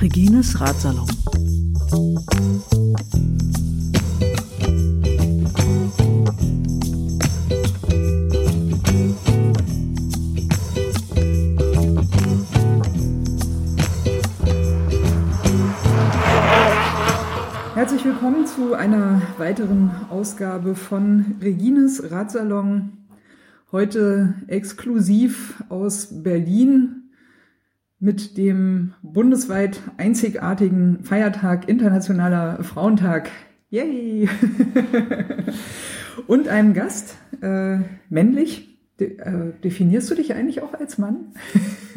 Regines Ratsalon. Willkommen zu einer weiteren Ausgabe von Regines Ratsalon. Heute exklusiv aus Berlin mit dem bundesweit einzigartigen Feiertag Internationaler Frauentag. Yay! Und einem Gast, äh, männlich. De äh, definierst du dich eigentlich auch als Mann?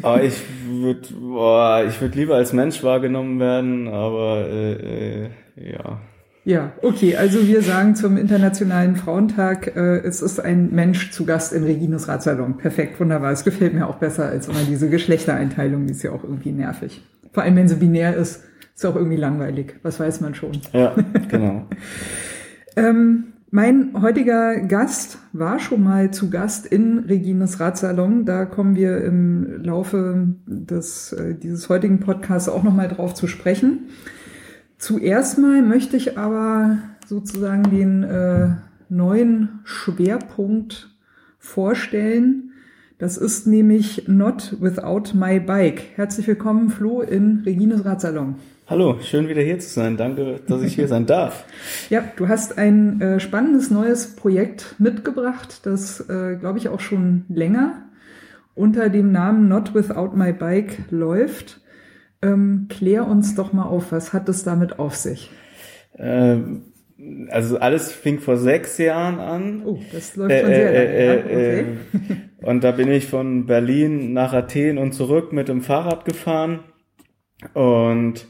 oh, ich würde ich würd lieber als Mensch wahrgenommen werden, aber äh, äh, ja. Ja, okay, also wir sagen zum Internationalen Frauentag, äh, es ist ein Mensch zu Gast in Regines Ratsalon. Perfekt, wunderbar. Es gefällt mir auch besser als immer diese Geschlechtereinteilung, die ist ja auch irgendwie nervig. Vor allem, wenn sie binär ist, ist auch irgendwie langweilig. Was weiß man schon. Ja, genau. ähm, mein heutiger Gast war schon mal zu Gast in Regines Ratsalon. Da kommen wir im Laufe des, äh, dieses heutigen Podcasts auch nochmal drauf zu sprechen. Zuerst mal möchte ich aber sozusagen den äh, neuen Schwerpunkt vorstellen. Das ist nämlich Not Without My Bike. Herzlich willkommen, Flo, in Regines Radsalon. Hallo, schön wieder hier zu sein. Danke, dass ich hier sein darf. ja, du hast ein äh, spannendes neues Projekt mitgebracht, das, äh, glaube ich, auch schon länger unter dem Namen Not Without My Bike läuft. Ähm, klär uns doch mal auf, was hat es damit auf sich? Ähm, also alles fing vor sechs Jahren an. Oh, das läuft schon äh, sehr lange. Äh, okay. äh, und da bin ich von Berlin nach Athen und zurück mit dem Fahrrad gefahren. Und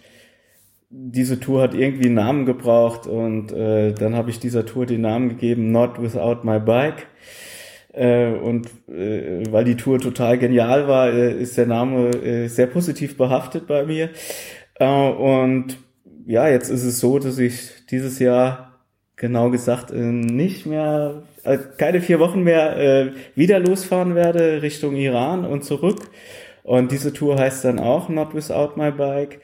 diese Tour hat irgendwie einen Namen gebraucht und äh, dann habe ich dieser Tour den Namen gegeben, Not Without My Bike. Äh, und äh, weil die Tour total genial war, äh, ist der Name äh, sehr positiv behaftet bei mir. Äh, und ja, jetzt ist es so, dass ich dieses Jahr genau gesagt äh, nicht mehr, keine vier Wochen mehr wieder losfahren werde Richtung Iran und zurück. Und diese Tour heißt dann auch Not Without My Bike.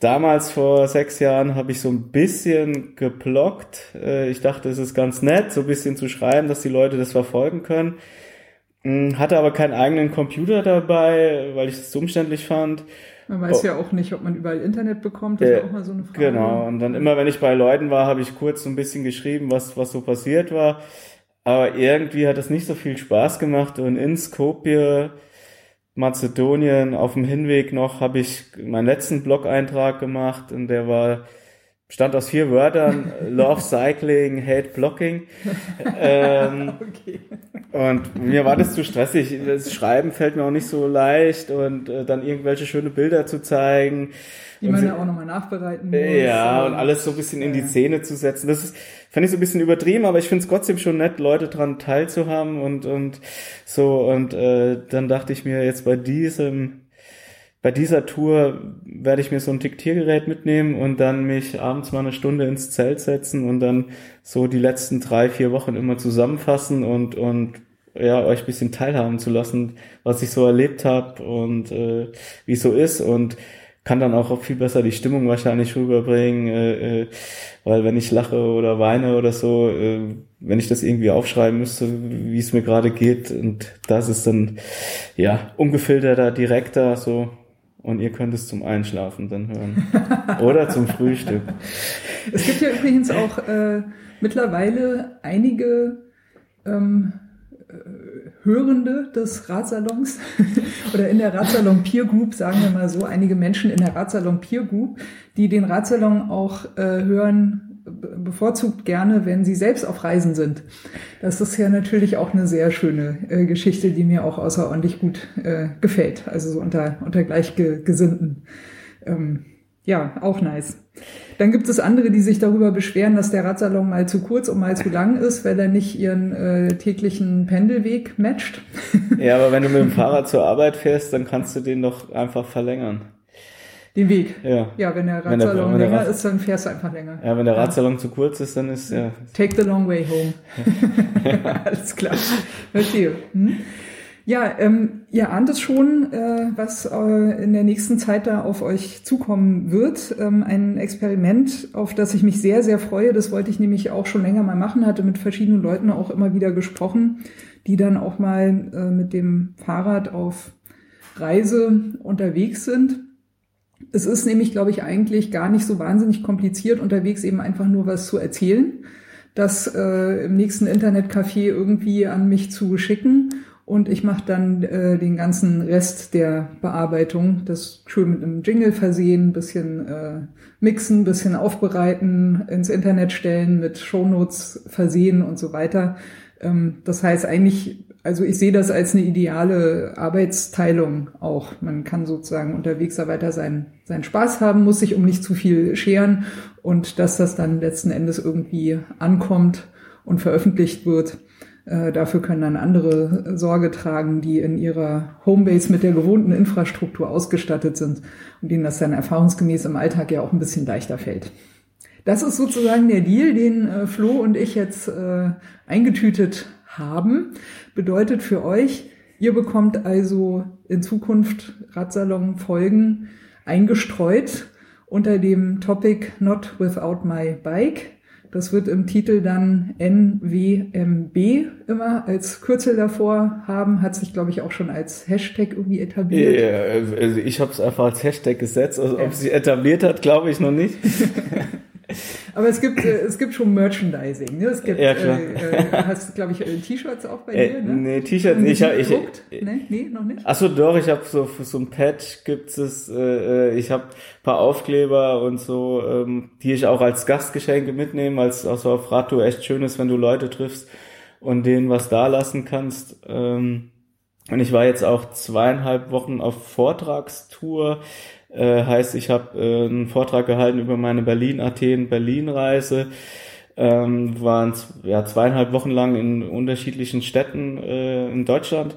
Damals vor sechs Jahren habe ich so ein bisschen geblockt. Äh, ich dachte, es ist ganz nett, so ein bisschen zu schreiben, dass die Leute das verfolgen können. Hm, hatte aber keinen eigenen Computer dabei, weil ich es umständlich fand. Man weiß oh. ja auch nicht, ob man überall Internet bekommt. Das äh, auch mal so eine Frage. Genau. Und dann immer, wenn ich bei Leuten war, habe ich kurz so ein bisschen geschrieben, was, was so passiert war. Aber irgendwie hat es nicht so viel Spaß gemacht. Und in Skopje Mazedonien auf dem Hinweg noch habe ich meinen letzten Blog-Eintrag gemacht und der war bestand aus vier Wörtern Love Cycling, Hate Blocking. ähm, okay. Und mir war das zu stressig. Das Schreiben fällt mir auch nicht so leicht und äh, dann irgendwelche schöne Bilder zu zeigen. Die man ja auch nochmal nachbereiten muss. Ja, und alles so ein bisschen in die Szene zu setzen. Das ist, fand ich so ein bisschen übertrieben, aber ich finde es trotzdem schon nett, Leute dran teilzuhaben und, und so. Und äh, dann dachte ich mir jetzt bei diesem, bei dieser Tour werde ich mir so ein Diktiergerät mitnehmen und dann mich abends mal eine Stunde ins Zelt setzen und dann so die letzten drei, vier Wochen immer zusammenfassen und, und ja, euch ein bisschen teilhaben zu lassen, was ich so erlebt habe und äh, wie es so ist. Und kann dann auch viel besser die Stimmung wahrscheinlich rüberbringen, äh, äh, weil wenn ich lache oder weine oder so, äh, wenn ich das irgendwie aufschreiben müsste, wie es mir gerade geht, und das ist dann ja ungefilterter, direkter so. Und ihr könnt es zum Einschlafen dann hören. Oder zum Frühstück. Es gibt ja übrigens auch äh, mittlerweile einige ähm, Hörende des Ratsalons oder in der Ratsalon Peer Group, sagen wir mal so, einige Menschen in der Ratsalon Peer Group, die den Ratsalon auch äh, hören, bevorzugt gerne, wenn sie selbst auf Reisen sind. Das ist ja natürlich auch eine sehr schöne äh, Geschichte, die mir auch außerordentlich gut äh, gefällt. Also so unter, unter Gleichgesinnten. Ähm, ja, auch nice. Dann gibt es andere, die sich darüber beschweren, dass der Radsalon mal zu kurz und mal zu lang ist, weil er nicht ihren äh, täglichen Pendelweg matcht. Ja, aber wenn du mit dem Fahrrad zur Arbeit fährst, dann kannst du den doch einfach verlängern. Den Weg. Ja. Ja, wenn der Wenn der- Radsalon wenn der länger Rad- ist, dann fährst du einfach länger. Ja, wenn der Radsalon zu kurz ist, dann ist ja. Take the long way home. Alles klar. Verstehe. Hm? Ja, ähm, ihr ahnt es schon, äh, was äh, in der nächsten Zeit da auf euch zukommen wird. Ähm, ein Experiment, auf das ich mich sehr, sehr freue. Das wollte ich nämlich auch schon länger mal machen, hatte mit verschiedenen Leuten auch immer wieder gesprochen, die dann auch mal äh, mit dem Fahrrad auf Reise unterwegs sind. Es ist nämlich, glaube ich, eigentlich gar nicht so wahnsinnig kompliziert, unterwegs eben einfach nur was zu erzählen, das äh, im nächsten Internetcafé irgendwie an mich zu schicken und ich mache dann äh, den ganzen Rest der Bearbeitung, das schön mit einem Jingle versehen, bisschen äh, mixen, bisschen aufbereiten, ins Internet stellen, mit Shownotes versehen und so weiter. Ähm, das heißt eigentlich, also ich sehe das als eine ideale Arbeitsteilung auch. Man kann sozusagen unterwegs da weiter seinen, seinen Spaß haben, muss sich um nicht zu viel scheren und dass das dann letzten Endes irgendwie ankommt und veröffentlicht wird. Äh, dafür können dann andere Sorge tragen, die in ihrer Homebase mit der gewohnten Infrastruktur ausgestattet sind und denen das dann erfahrungsgemäß im Alltag ja auch ein bisschen leichter fällt. Das ist sozusagen der Deal, den äh, Flo und ich jetzt äh, eingetütet haben. Bedeutet für euch, ihr bekommt also in Zukunft Radsalon-Folgen eingestreut unter dem Topic Not Without My Bike. Das wird im Titel dann NWMB immer als Kürzel davor haben, hat sich, glaube ich, auch schon als Hashtag irgendwie etabliert. Ja, also ich habe es einfach als Hashtag gesetzt. Also ob sie etabliert hat, glaube ich noch nicht. Aber es gibt, äh, es gibt schon Merchandising. Ne? Es gibt, Ja, klar. Äh, äh, hast, glaube ich, äh, T-Shirts auch bei Äh, dir, ne? nee, T-Shirts die nicht. Ich, ich, nee, nee, noch nicht? Achso, doch, ich habe so für so ein Patch gibt's es, äh, äh, ich habe paar Aufkleber und so, ähm, die ich auch als Gastgeschenke mitnehme, als also auf Radtour echt schön ist, wenn du Leute triffst und denen was da lassen kannst. Ähm, und ich war jetzt auch zweieinhalb Wochen auf Vortragstour. Äh, heißt, ich habe äh, einen Vortrag gehalten über meine Berlin-Athen-Berlin-Reise. Ähm, waren ja, zweieinhalb Wochen lang in unterschiedlichen Städten äh, in Deutschland.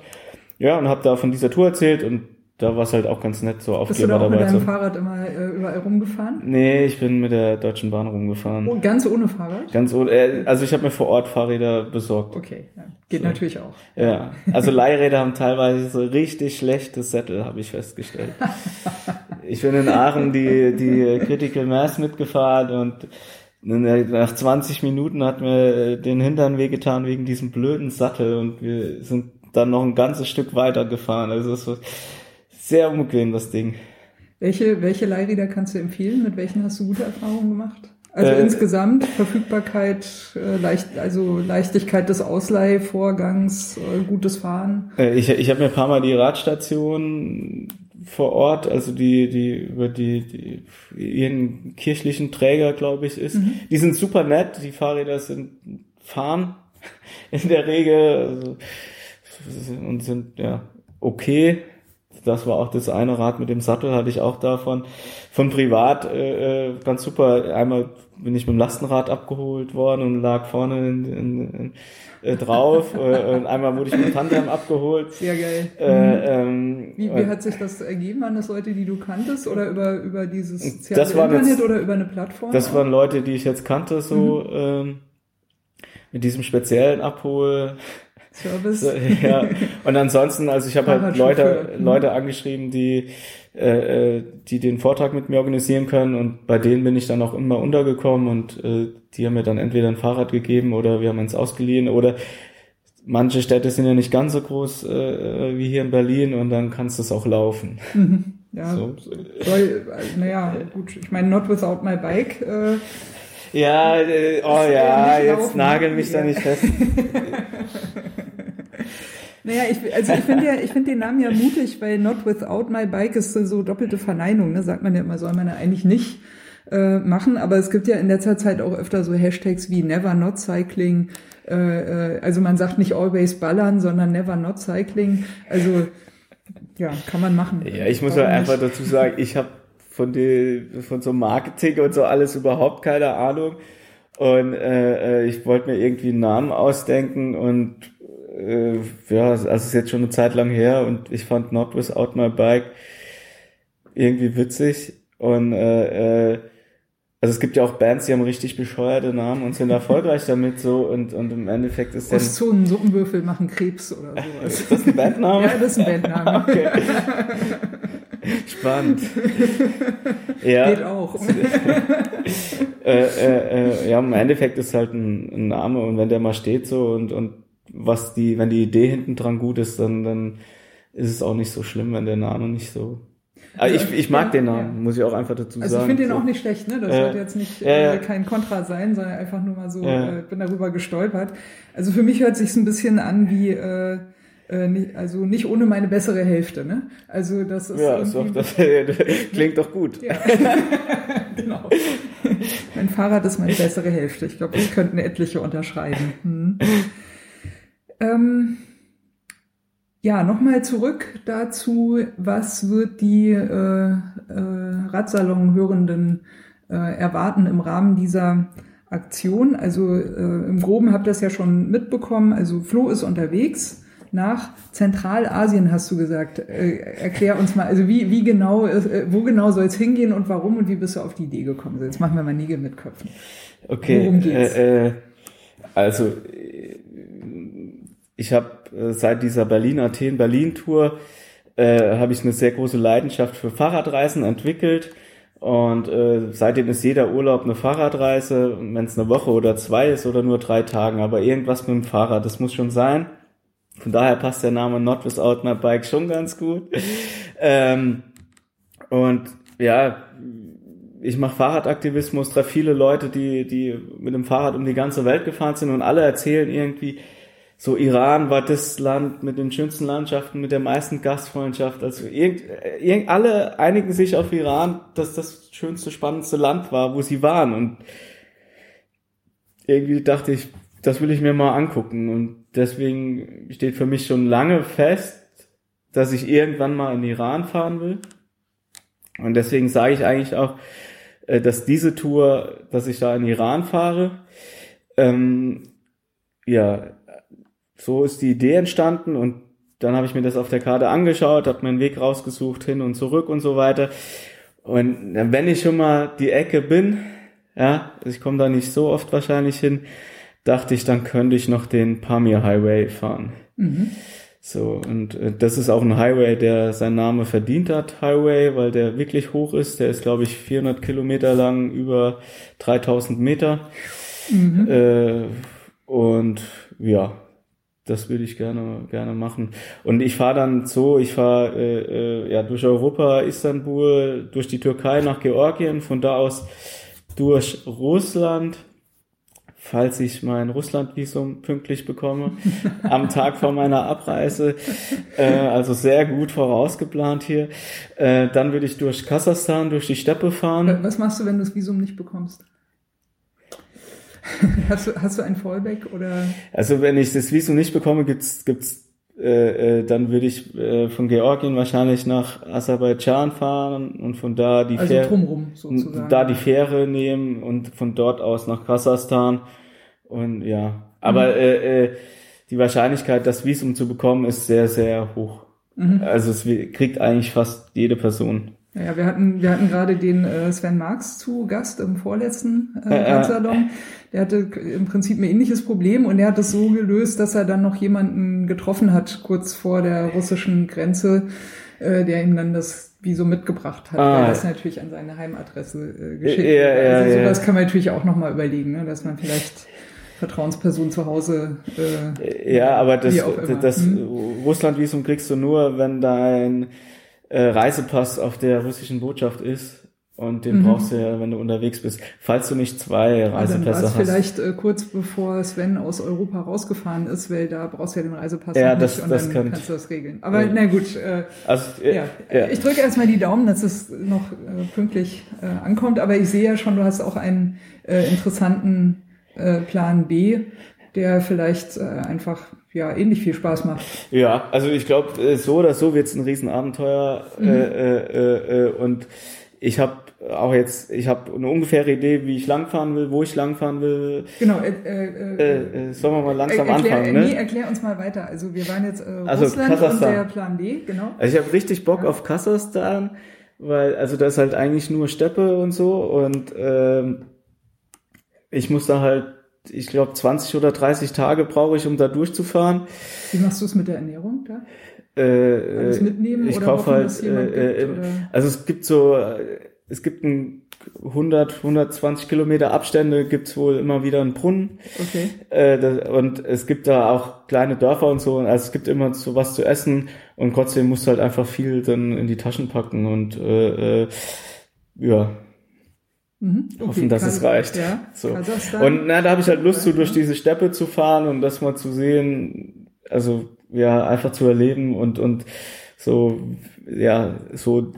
Ja, und habe da von dieser Tour erzählt und da war es halt auch ganz nett, so Bist du da Aufkleber auch mit dabei deinem zu. Fahrrad immer äh, überall rumgefahren? Nee, ich bin mit der Deutschen Bahn rumgefahren. Oh, ganz ohne Fahrrad? Ganz ohne, äh, also ich habe mir vor Ort Fahrräder besorgt. Okay, ja. geht So. natürlich auch. Ja, also Leihräder haben teilweise so richtig schlechte Sättel, habe ich festgestellt. Ich bin in Aachen die, die Critical Mass mitgefahren und nach 20 Minuten hat mir den Hintern wehgetan wegen diesem blöden Sattel und wir sind dann noch ein ganzes Stück weiter gefahren. Also es war sehr unbequem, das Ding. Welche, welche Leihräder kannst du empfehlen? Mit welchen hast du gute Erfahrungen gemacht? Also Äh, insgesamt Verfügbarkeit, äh, leicht, also Leichtigkeit des Ausleihvorgangs, äh, gutes Fahren. Äh, Ich, ich habe mir ein paar Mal die Radstation vor Ort, also die, die über die, die ihren kirchlichen Träger, glaube ich, ist. Die sind super nett, die Fahrräder sind fahren in der Regel also, und sind ja okay. Das war auch das eine Rad mit dem Sattel, hatte ich auch davon. Von privat äh, äh, ganz super. Einmal bin ich mit dem Lastenrad abgeholt worden und lag vorne in, in, in, äh, drauf. äh, und einmal wurde ich mit dem Tandem abgeholt. Sehr geil. Äh, ähm, Wie, wie hat sich das ergeben? Waren das Leute, die du kanntest oder über, über dieses Das Internet jetzt- oder über eine Plattform? Das waren Leute, die ich jetzt kannte, so ähm, mit diesem speziellen Abhol. Service. So, ja. Und ansonsten, also ich habe halt Leute, Fahrradchauffeur. Mhm. Leute angeschrieben, die, äh, äh, die den Vortrag mit mir organisieren können und bei denen bin ich dann auch immer untergekommen und äh, die haben mir dann entweder ein Fahrrad gegeben oder wir haben uns ausgeliehen oder manche Städte sind ja nicht ganz so groß äh, wie hier in Berlin und dann kannst du es auch laufen. Ja, So. soll, naja, gut. Ich meine, not without my bike. Äh, Ja, äh, oh ja, jetzt nagel ne? mich da Ja. nicht fest. naja, ich, also ich finde ja, ich finde den Namen ja mutig, weil not without my bike ist so doppelte Verneinung, ne? Sagt man ja immer, soll man ja eigentlich nicht äh, machen. Aber es gibt ja in letzter Zeit auch öfter so Hashtags wie never not cycling. Äh, äh, also man sagt nicht always ballern, sondern never not cycling. Also ja, kann man machen. Ja, ich muss ja einfach nicht? dazu sagen, ich habe von die, von so Marketing und so alles überhaupt keine Ahnung. Und äh, äh, ich wollte mir irgendwie einen Namen ausdenken und äh, ja, also es ist jetzt schon eine Zeit lang her und ich fand Not Without My Bike irgendwie witzig. Und äh, äh, also es gibt ja auch Bands, die haben richtig bescheuerte Namen und sind erfolgreich damit so und, und im Endeffekt ist dann... Ostzonen, Suppenwürfel machen Krebs oder sowas. ist das ein Bandname? ja, das ist ein Bandname. okay. Spannend. ja. Geht auch. äh, äh, äh, ja, im Endeffekt ist halt ein, ein Name und wenn der mal steht so und, und was die, wenn die Idee hinten dran gut ist, dann, dann ist es auch nicht so schlimm, wenn der Name nicht so aber ich, ich mag den Namen, ja. muss ich auch einfach dazu also sagen. Also ich finde den so. auch nicht schlecht, ne? Das Ja. wird jetzt nicht äh, kein Kontra sein, sondern einfach nur mal so, äh, bin darüber gestolpert. Also für mich hört sich's ein bisschen an wie, äh, äh, also nicht ohne meine bessere Hälfte, ne? Also das ist Ja, ist doch, irgendwie- das klingt doch gut. Ja, genau. Mein Fahrrad ist meine bessere Hälfte. Ich glaube, das könnten etliche unterschreiben. Hm. Ähm, ja, nochmal zurück dazu, was wird die äh, äh, Radsalon-Hörenden äh, erwarten im Rahmen dieser Aktion? Also äh, im Groben habt ihr das ja schon mitbekommen. Also Flo ist unterwegs nach Zentralasien, hast du gesagt. Äh, erklär uns mal, also wie, wie genau, äh, wo genau soll es hingehen und warum und wie bist du auf die Idee gekommen? Jetzt machen wir mal Nägel mit Köpfen. Okay. Worum geht's? Äh, äh, also äh, ich habe äh, seit dieser Berlin-Athen-Berlin-Tour äh, habe ich eine sehr große Leidenschaft für Fahrradreisen entwickelt. Und äh, seitdem ist jeder Urlaub eine Fahrradreise, wenn es eine Woche oder zwei ist oder nur drei Tagen, aber irgendwas mit dem Fahrrad, das muss schon sein. Von daher passt der Name Not Without My Bike schon ganz gut. ähm, und ja, ich mache Fahrradaktivismus, treffe viele Leute, die, die mit dem Fahrrad um die ganze Welt gefahren sind und alle erzählen irgendwie, so Iran war das Land mit den schönsten Landschaften, mit der meisten Gastfreundschaft. Also irgend, irgend, alle einigen sich auf Iran, dass das schönste, spannendste Land war, wo sie waren. Und irgendwie dachte ich, das will ich mir mal angucken. Und deswegen steht für mich schon lange fest, dass ich irgendwann mal in Iran fahren will. Und deswegen sage ich eigentlich auch, äh, dass diese Tour, dass ich da in Iran fahre, ähm, ja, so ist die Idee entstanden und dann habe ich mir das auf der Karte angeschaut, habe meinen Weg rausgesucht, hin und zurück und so weiter. Und wenn ich schon mal die Ecke bin, ja, ich komme da nicht so oft wahrscheinlich hin, dachte ich, dann könnte ich noch den Pamir Highway fahren. Mhm. So, und äh, das ist auch ein Highway, der seinen Namen verdient hat, Highway, weil der wirklich hoch ist. Der ist, glaube ich, 400 Kilometer lang, über 3000 Meter. Mhm. Äh, und ja, das würde ich gerne gerne machen. Und ich fahre dann so, ich fahre äh, äh, ja durch Europa, Istanbul, durch die Türkei nach Georgien, von da aus durch Russland, falls ich mein Russlandvisum pünktlich bekomme, am Tag vor meiner Abreise. Äh, also sehr gut vorausgeplant hier. Äh, dann würde ich durch Kasachstan, durch die Steppe fahren. Was machst du, wenn du das Visum nicht bekommst? hast, du, hast du ein Fallback oder? Also wenn ich das Visum nicht bekomme, gibt's gibt's äh, äh, dann würde ich äh, von Georgien wahrscheinlich nach Aserbaidschan fahren und von da die Also Fähre drumrum sozusagen. da die Fähre nehmen und von dort aus nach Kasachstan und ja, aber äh, äh, die Wahrscheinlichkeit, das Visum zu bekommen, ist sehr sehr hoch. Also es kriegt eigentlich fast jede Person. Ja, wir hatten, wir hatten gerade den äh, Sven Marx zu Gast im vorletzten äh. Radsalon. Der hatte im Prinzip ein ähnliches Problem und er hat es so gelöst, dass er dann noch jemanden getroffen hat, kurz vor der russischen Grenze, äh, der ihm dann das Visum mitgebracht hat, Ah. weil das natürlich an seine Heimadresse äh, geschickt Ja, wird. ja, Also ja. sowas kann man natürlich auch nochmal überlegen, ne, dass man vielleicht Vertrauensperson zu Hause äh, Ja, aber das, immer. das Hm. Russland-Visum kriegst du nur, wenn dein äh, Reisepass auf der russischen Botschaft ist. Und den Mhm. brauchst du ja, wenn du unterwegs bist. Falls du nicht zwei Reisepässe hast. vielleicht äh, kurz bevor Sven aus Europa rausgefahren ist, weil da brauchst du ja den Reisepass Ja, das- nicht und das dann kann- kannst du das regeln. Aber Ja. na gut, äh, Also, ja. ja. Ich drücke erstmal die Daumen, dass es noch äh, pünktlich äh, ankommt. Aber ich sehe ja schon, du hast auch einen äh, interessanten äh, Plan B, der vielleicht äh, einfach ja ähnlich viel Spaß macht. Ja, also ich glaube, so oder so wird's ein Riesenabenteuer. Mhm. Äh, äh, äh, und ich habe auch jetzt, ich habe eine ungefähre Idee, wie ich langfahren will, wo ich langfahren will. Genau. Äh, äh, Äh, äh, sollen wir mal langsam er- erklär, anfangen, ne? Nee, erklär uns mal weiter. Also wir waren jetzt äh, Also Russland und Kasachstan. der Plan B, genau. Also ich habe richtig Bock Ja. auf Kasachstan, weil, also das ist halt eigentlich nur Steppe und so und ähm, ich muss da halt, ich glaube, 20 oder 30 Tage brauche ich, um da durchzufahren. Wie machst du es mit der Ernährung da? Äh, Alles mitnehmen ich oder kaufe halt, äh, gibt, äh, also es gibt so, äh, es gibt ein 100, 120 Kilometer Abstände gibt's wohl immer wieder einen Brunnen. Okay. Äh, das, und es gibt da auch kleine Dörfer und so. Also es gibt immer so was zu essen und trotzdem musst du halt einfach viel dann in die Taschen packen und äh, äh, ja, Mhm. Okay, hoffen, dass es Kas- reicht. Ja, So. Und na, da habe ich halt Lust, so durch diese Steppe zu fahren und das mal zu sehen, also ja, einfach zu erleben und und so ja so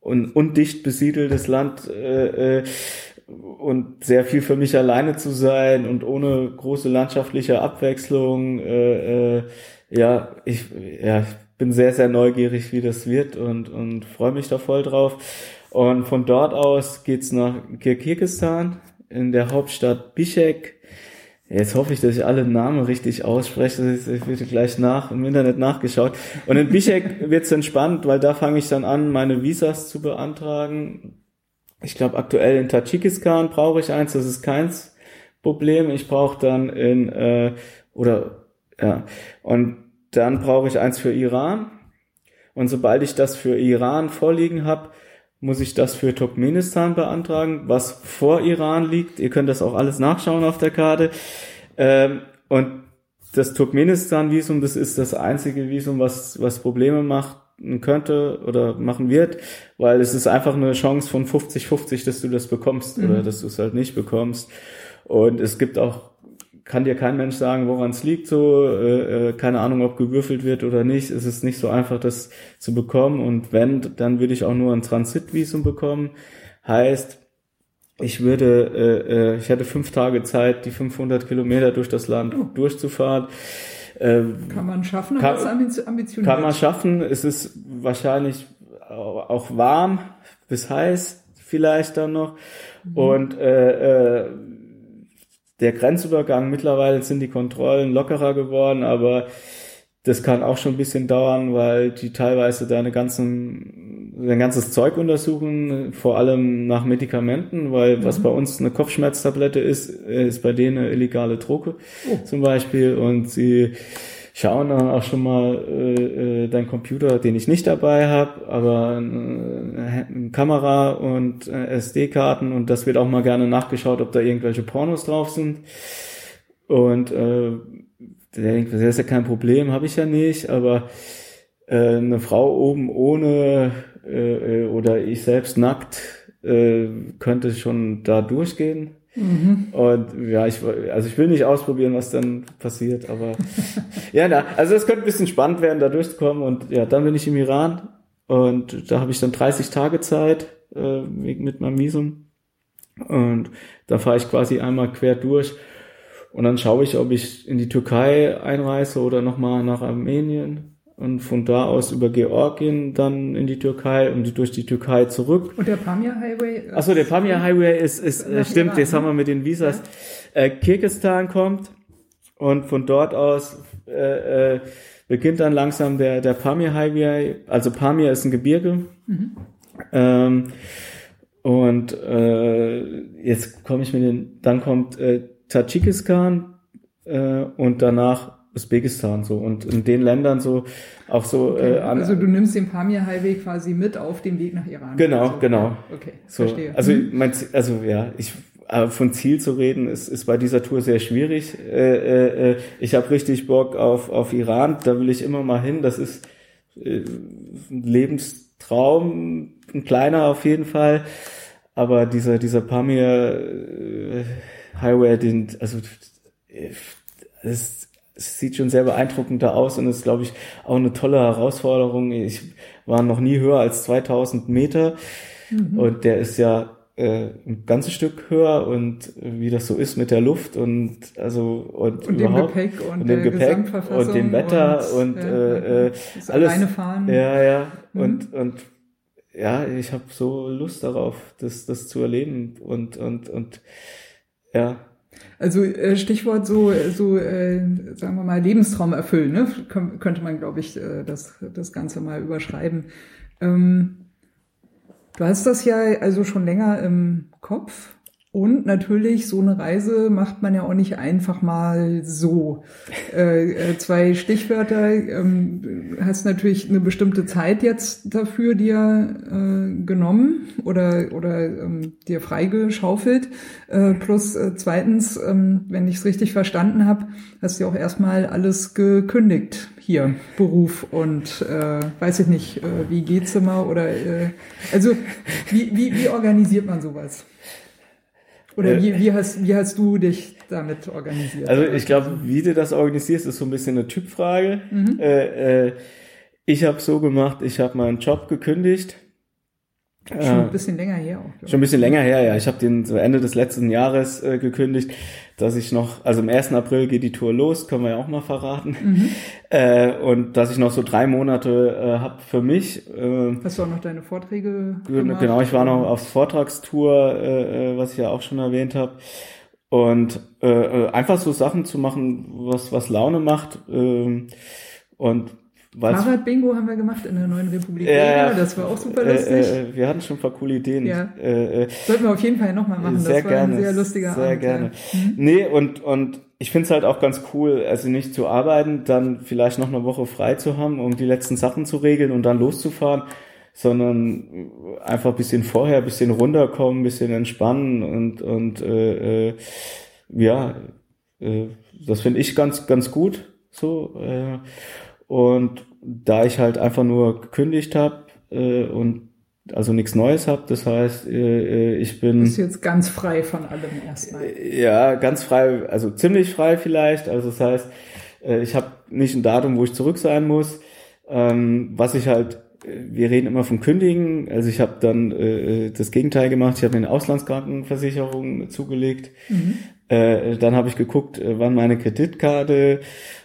un, undicht besiedeltes Land äh, äh, und sehr viel für mich alleine zu sein und ohne große landschaftliche Abwechslung. Äh, äh, ja, ich ja, ich bin sehr sehr neugierig, wie das wird und und freue mich da voll drauf. Und von dort aus geht's nach Kirgisistan in der Hauptstadt Bishkek. Jetzt hoffe ich, dass ich alle Namen richtig ausspreche. Ich werde gleich nach im Internet nachgeschaut. Und in Bishkek wird's dann spannend, weil da fange ich dann an, meine Visas zu beantragen. Ich glaube, aktuell in Tadschikistan brauche ich eins. Das ist keins Problem. Ich brauche dann in äh, oder ja und dann brauche ich eins für Iran. Und sobald ich das für Iran vorliegen habe, muss ich das für Turkmenistan beantragen, was vor Iran liegt. Ihr könnt das auch alles nachschauen auf der Karte. Ähm, und das Turkmenistan-Visum, das ist das einzige Visum, was, was Probleme machen könnte oder machen wird, weil es ist einfach eine Chance von 50-50, dass du das bekommst oder dass du es halt nicht bekommst. Und es gibt auch kann dir kein Mensch sagen, woran es liegt, so, äh, äh, keine Ahnung, ob gewürfelt wird oder nicht. Es ist nicht so einfach, das zu bekommen. Und wenn, dann würde ich auch nur ein Transitvisum bekommen. Heißt, ich würde, äh, äh, ich hätte fünf Tage Zeit, die 500 Kilometer durch das Land durchzufahren. Äh, kann man schaffen, kann- aber ist ambi- ambitioniert. kann man schaffen. Es ist wahrscheinlich auch warm bis heiß vielleicht dann noch. Und äh, äh, der Grenzübergang, mittlerweile sind die Kontrollen lockerer geworden, aber das kann auch schon ein bisschen dauern, weil die teilweise deine ganzen, dein ganzes Zeug untersuchen, vor allem nach Medikamenten, weil was bei uns eine Kopfschmerztablette ist, ist bei denen eine illegale Droge zum Beispiel und sie schauen dann auch schon mal äh, äh, deinen Computer, den ich nicht dabei habe, aber äh, Kamera und äh, SD-Karten und das wird auch mal gerne nachgeschaut, ob da irgendwelche Pornos drauf sind. Und äh, der denkt, das ist ja kein Problem, habe ich ja nicht, aber äh, eine Frau oben ohne äh, äh, oder ich selbst nackt äh, könnte schon da durchgehen. Und ja, ich also ich will nicht ausprobieren, was dann passiert, aber ja, na, also es könnte ein bisschen spannend werden, da durchzukommen und ja, dann bin ich im Iran und da habe ich dann 30 Tage Zeit äh, mit mit meinem Visum und da fahre ich quasi einmal quer durch und dann schaue ich, ob ich in die Türkei einreise oder nochmal nach Armenien und von da aus über Georgien dann in die Türkei und durch die Türkei zurück. Und der Pamir Highway? Achso, der Pamir Highway ist, ist äh, stimmt, Iran, jetzt haben wir mit den Visas. Äh, Kirgistan kommt und von dort aus äh, äh, beginnt dann langsam der, der Pamir Highway. Also Pamir ist ein Gebirge. Ähm, und äh, jetzt komme ich mit den, dann kommt äh, Tadschikistan äh, und danach Usbekistan so und in den Ländern so auch so äh, an, also du nimmst den Pamir Highway quasi mit auf dem Weg nach Iran. Genau, also, genau. Okay, So, verstehe. also Mhm. mein, also ja, ich aber von Ziel zu reden ist, ist bei dieser Tour sehr schwierig. Äh, äh, äh, ich habe richtig Bock auf auf Iran, da will ich immer mal hin. Das ist äh, ein Lebenstraum, ein kleiner auf jeden Fall. Aber dieser dieser Pamir äh, Highway, den also äh, es, sieht schon sehr beeindruckend da aus und ist, glaube ich, auch eine tolle Herausforderung. Ich war noch nie höher als 2000 Meter und der ist ja äh, ein ganzes Stück höher und äh, wie das so ist mit der Luft und also und, Und dem überhaupt Gepäck und, und dem Gepäck und dem Wetter und, äh, äh, das alles ja ja Mhm. und und ja ich habe so Lust darauf das das zu erleben und und und ja Also äh, Stichwort so, so äh, sagen wir mal, Lebenstraum erfüllen, ne? Kön könnte man, glaube ich, äh, das, das Ganze mal überschreiben. Ähm, Du hast das ja also schon länger im Kopf. Und natürlich, so eine Reise macht man ja auch nicht einfach mal so. Äh, äh, zwei Stichwörter, ähm, hast natürlich eine bestimmte Zeit jetzt dafür dir äh, genommen oder, oder ähm, dir freigeschaufelt. Äh, plus äh, zweitens, ähm, wenn ich es richtig verstanden habe, hast du auch erstmal alles gekündigt hier, Beruf und äh, weiß ich nicht, äh, wie geht's immer oder äh, also wie, wie, wie organisiert man sowas? Oder äh, wie, wie, hast, wie hast du dich damit organisiert? Also ich glaube, wie du das organisierst, ist so ein bisschen eine Typfrage. Mhm. Äh, äh, ich habe so gemacht, ich habe meinen Job gekündigt Schon ein äh, bisschen länger her auch. Schon ein bisschen länger her, ja. Ich habe den so Ende des letzten Jahres äh, gekündigt, dass ich noch, also am 1. April geht die Tour los, können wir ja auch mal verraten. Mhm. Äh, und dass ich noch so drei Monate äh, habe für mich. Äh, Hast du auch noch deine Vorträge gemacht? Genau, ich war noch auf Vortragstour, äh, äh, was ich ja auch schon erwähnt habe. Und äh, äh, einfach so Sachen zu machen, was, was Laune macht. Äh, und Fahrrad-Bingo haben wir gemacht in der Neuen Republik. Ja, das war auch super lustig. Äh, äh, wir hatten schon ein paar coole Ideen. Ja. Äh, äh Sollten wir auf jeden Fall nochmal machen. Sehr das war gerne, ein sehr lustiger sehr Abend. Gerne. Mhm. Nee, und, und ich finde es halt auch ganz cool, also nicht zu arbeiten, dann vielleicht noch eine Woche frei zu haben, um die letzten Sachen zu regeln und dann loszufahren, sondern einfach ein bisschen vorher, ein bisschen runterkommen, ein bisschen entspannen und, und äh, äh, ja, äh, das finde ich ganz, ganz gut. So, äh, und da ich halt einfach nur gekündigt habe äh, und also nichts Neues habe, das heißt, äh, äh ich bin. Du bist jetzt ganz frei von allem erstmal. Äh, ja, ganz frei, also ziemlich frei vielleicht. Also das heißt, äh, ich habe nicht ein Datum, wo ich zurück sein muss. Ähm, was ich halt, äh, wir reden immer vom Kündigen. Also ich habe dann äh, das Gegenteil gemacht. Ich habe mir eine Auslandskrankenversicherung zugelegt. Mhm. Äh, dann habe ich geguckt, wann meine Kreditkarte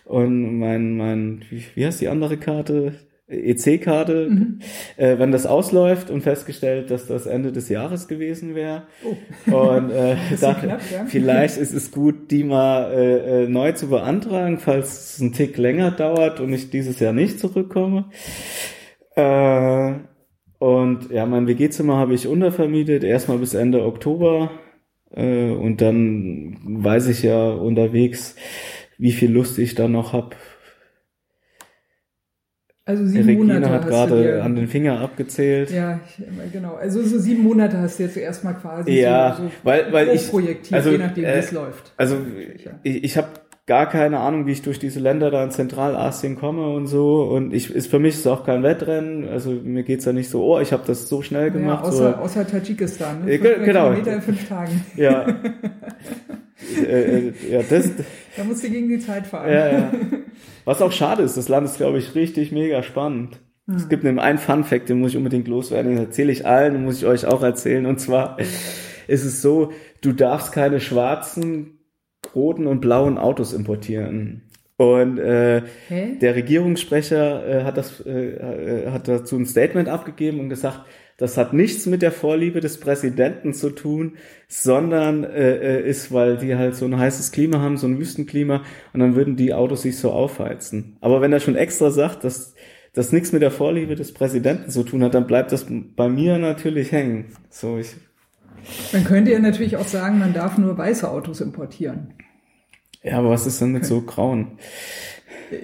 und mein, mein, wie, wie heißt die andere Karte? EC-Karte, mhm. äh, wenn das ausläuft und festgestellt, dass das Ende des Jahres gewesen wäre. Oh. Und äh, dachte, knapp, ja? vielleicht ist es gut, die mal äh, äh, neu zu beantragen, falls es ein Tick länger dauert und ich dieses Jahr nicht zurückkomme. Äh, und ja, mein WG-Zimmer habe ich untervermietet, erstmal bis Ende Oktober. Äh, und dann weiß ich ja unterwegs, wie viel Lust ich da noch hab. Also sieben Regina Monate hat gerade an den Finger abgezählt. Ja, genau. Also so sieben Monate hast du jetzt erstmal quasi ja, so, so weil, weil ich, also, je nachdem, äh, wie es läuft. Also ich, ich habe gar keine Ahnung, wie ich durch diese Länder da in Zentralasien komme und so. Und ich ist für mich ist auch kein Wettrennen. Also mir geht's ja nicht so, oh, ich habe das so schnell gemacht. Ja, außer, so. außer Tadschikistan. Ne? Genau. Kilometer in fünf Tagen. Ja. äh, äh, ja, das, da musst du gegen die Zeit fahren. Ja, ja. Was auch schade ist, das Land ist, glaube ich, richtig mega spannend. Hm. Es gibt einen Fun Fact, den muss ich unbedingt loswerden, den erzähle ich allen, den muss ich euch auch erzählen. Und zwar ist es so, du darfst keine schwarzen, roten und blauen Autos importieren. Und äh, der Regierungssprecher äh, hat das äh, hat dazu ein Statement abgegeben und gesagt, das hat nichts mit der Vorliebe des Präsidenten zu tun, sondern äh, äh, ist, weil die halt so ein heißes Klima haben, so ein Wüstenklima, und dann würden die Autos sich so aufheizen. Aber wenn er schon extra sagt, dass das nichts mit der Vorliebe des Präsidenten zu tun hat, dann bleibt das bei mir natürlich hängen. So ich. Man könnte ja natürlich auch sagen, man darf nur weiße Autos importieren. Ja, aber was ist denn mit so grauen?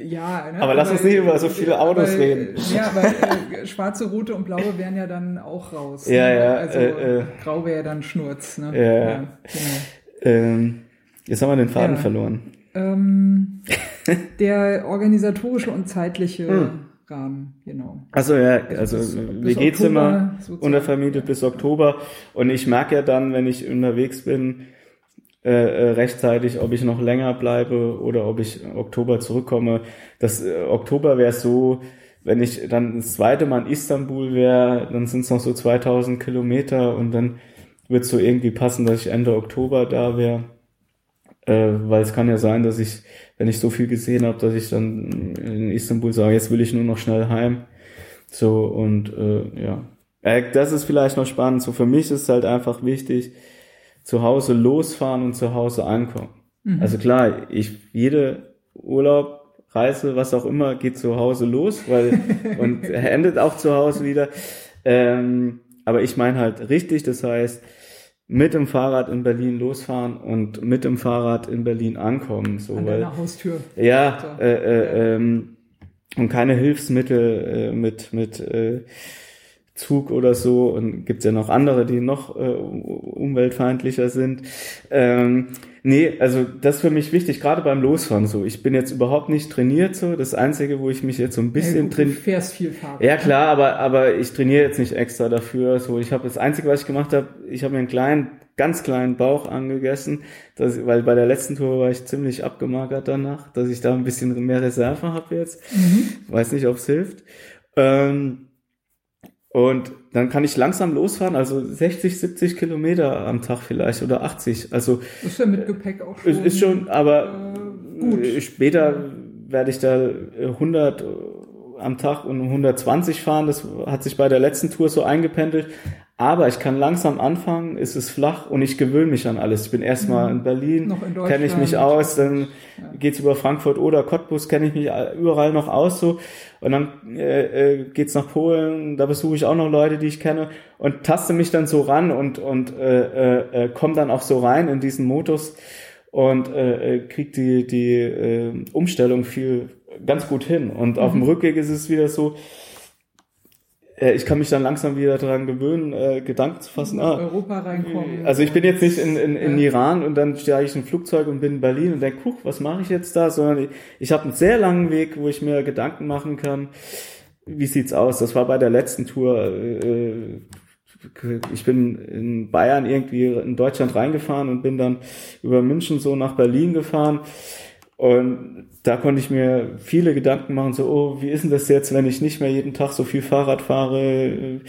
Ja, ne? aber lass uns nicht über so viele Autos aber, reden. Ja, weil äh, schwarze, rote und blaue wären ja dann auch raus. Ja, ne? ja. Also äh, äh, grau wäre ja dann Schnurz. Ne? Ja, ja. Genau. Ähm, jetzt haben wir den Faden ja. verloren. Ähm, der organisatorische und zeitliche hm. Rahmen, genau. Also ja, also, also WG-Zimmer untervermietet bis Oktober. Und ich merke ja dann, wenn ich unterwegs bin, äh, äh, rechtzeitig, ob ich noch länger bleibe oder ob ich Oktober zurückkomme. Das äh, Oktober wäre so, wenn ich dann das zweite Mal in Istanbul wäre, dann sind es noch so 2000 Kilometer und dann wird es so irgendwie passen, dass ich Ende Oktober da wäre. Äh, weil es kann ja sein, dass ich, wenn ich so viel gesehen habe, dass ich dann in Istanbul sage, jetzt will ich nur noch schnell heim. So und äh, ja. Äh, das ist vielleicht noch spannend. So für mich ist halt einfach wichtig, zu Hause losfahren und zu Hause ankommen. Mhm. Also klar, ich jede Urlaub, Reise, was auch immer, geht zu Hause los, weil und endet auch zu Hause wieder. Ähm, aber ich meine halt richtig, das heißt, mit dem Fahrrad in Berlin losfahren und mit dem Fahrrad in Berlin ankommen. So, An weil, deiner Haustür. ja, So. äh, äh, ähm, und keine Hilfsmittel äh, mit, mit äh, Zug oder so. Und gibt's ja noch andere, die noch äh, umweltfeindlicher sind. Ähm, nee, also das ist für mich wichtig, gerade beim Losfahren so. Ich bin jetzt überhaupt nicht trainiert so. Das Einzige, wo ich mich jetzt so ein bisschen Ja, gut, du trainiere. fährst viel Fahrrad. Ja klar, aber aber ich trainiere jetzt nicht extra dafür. So, ich habe das Einzige, was ich gemacht habe, ich habe mir einen kleinen, ganz kleinen Bauch angegessen, dass, weil bei der letzten Tour war ich ziemlich abgemagert danach, dass ich da ein bisschen mehr Reserve habe jetzt. Weiß nicht, ob es hilft. Ähm, und dann kann ich langsam losfahren, also 60, 70 Kilometer am Tag vielleicht oder 80. Also ist ja mit Gepäck auch schon. ist schon, aber äh, gut. äh, später werde ich da äh, 100 am Tag und 120 fahren. Das hat sich bei der letzten Tour so eingependelt. Aber ich kann langsam anfangen, es ist flach und ich gewöhne mich an alles. Ich bin erstmal in Berlin, Mhm. In kenne ich mich aus, dann geht's über Frankfurt oder Cottbus, kenne ich mich überall noch aus so. Und dann äh, äh, geht's nach Polen, da besuche ich auch noch Leute, die ich kenne und taste mich dann so ran und, und äh, äh, äh, komme dann auch so rein in diesen Modus und äh, äh, krieg die, die äh, Umstellung viel ganz gut hin. Und auf dem Rückweg ist es wieder so, ich kann mich dann langsam wieder daran gewöhnen, äh, Gedanken zu fassen. Ah, Europa reinkommen. also ich bin jetzt nicht in, in, in Ja. Iran und dann steige ich in ein Flugzeug und bin in Berlin und denke, huch, was mache ich jetzt da? Sondern ich, ich habe einen sehr langen Weg, wo ich mir Gedanken machen kann. Wie sieht's aus? Das war bei der letzten Tour. Äh, ich bin in Bayern irgendwie in Deutschland reingefahren und bin dann über München so nach Berlin gefahren. Und da konnte ich mir viele Gedanken machen, so, oh, wie ist denn das jetzt, wenn ich nicht mehr jeden Tag so viel Fahrrad fahre, äh,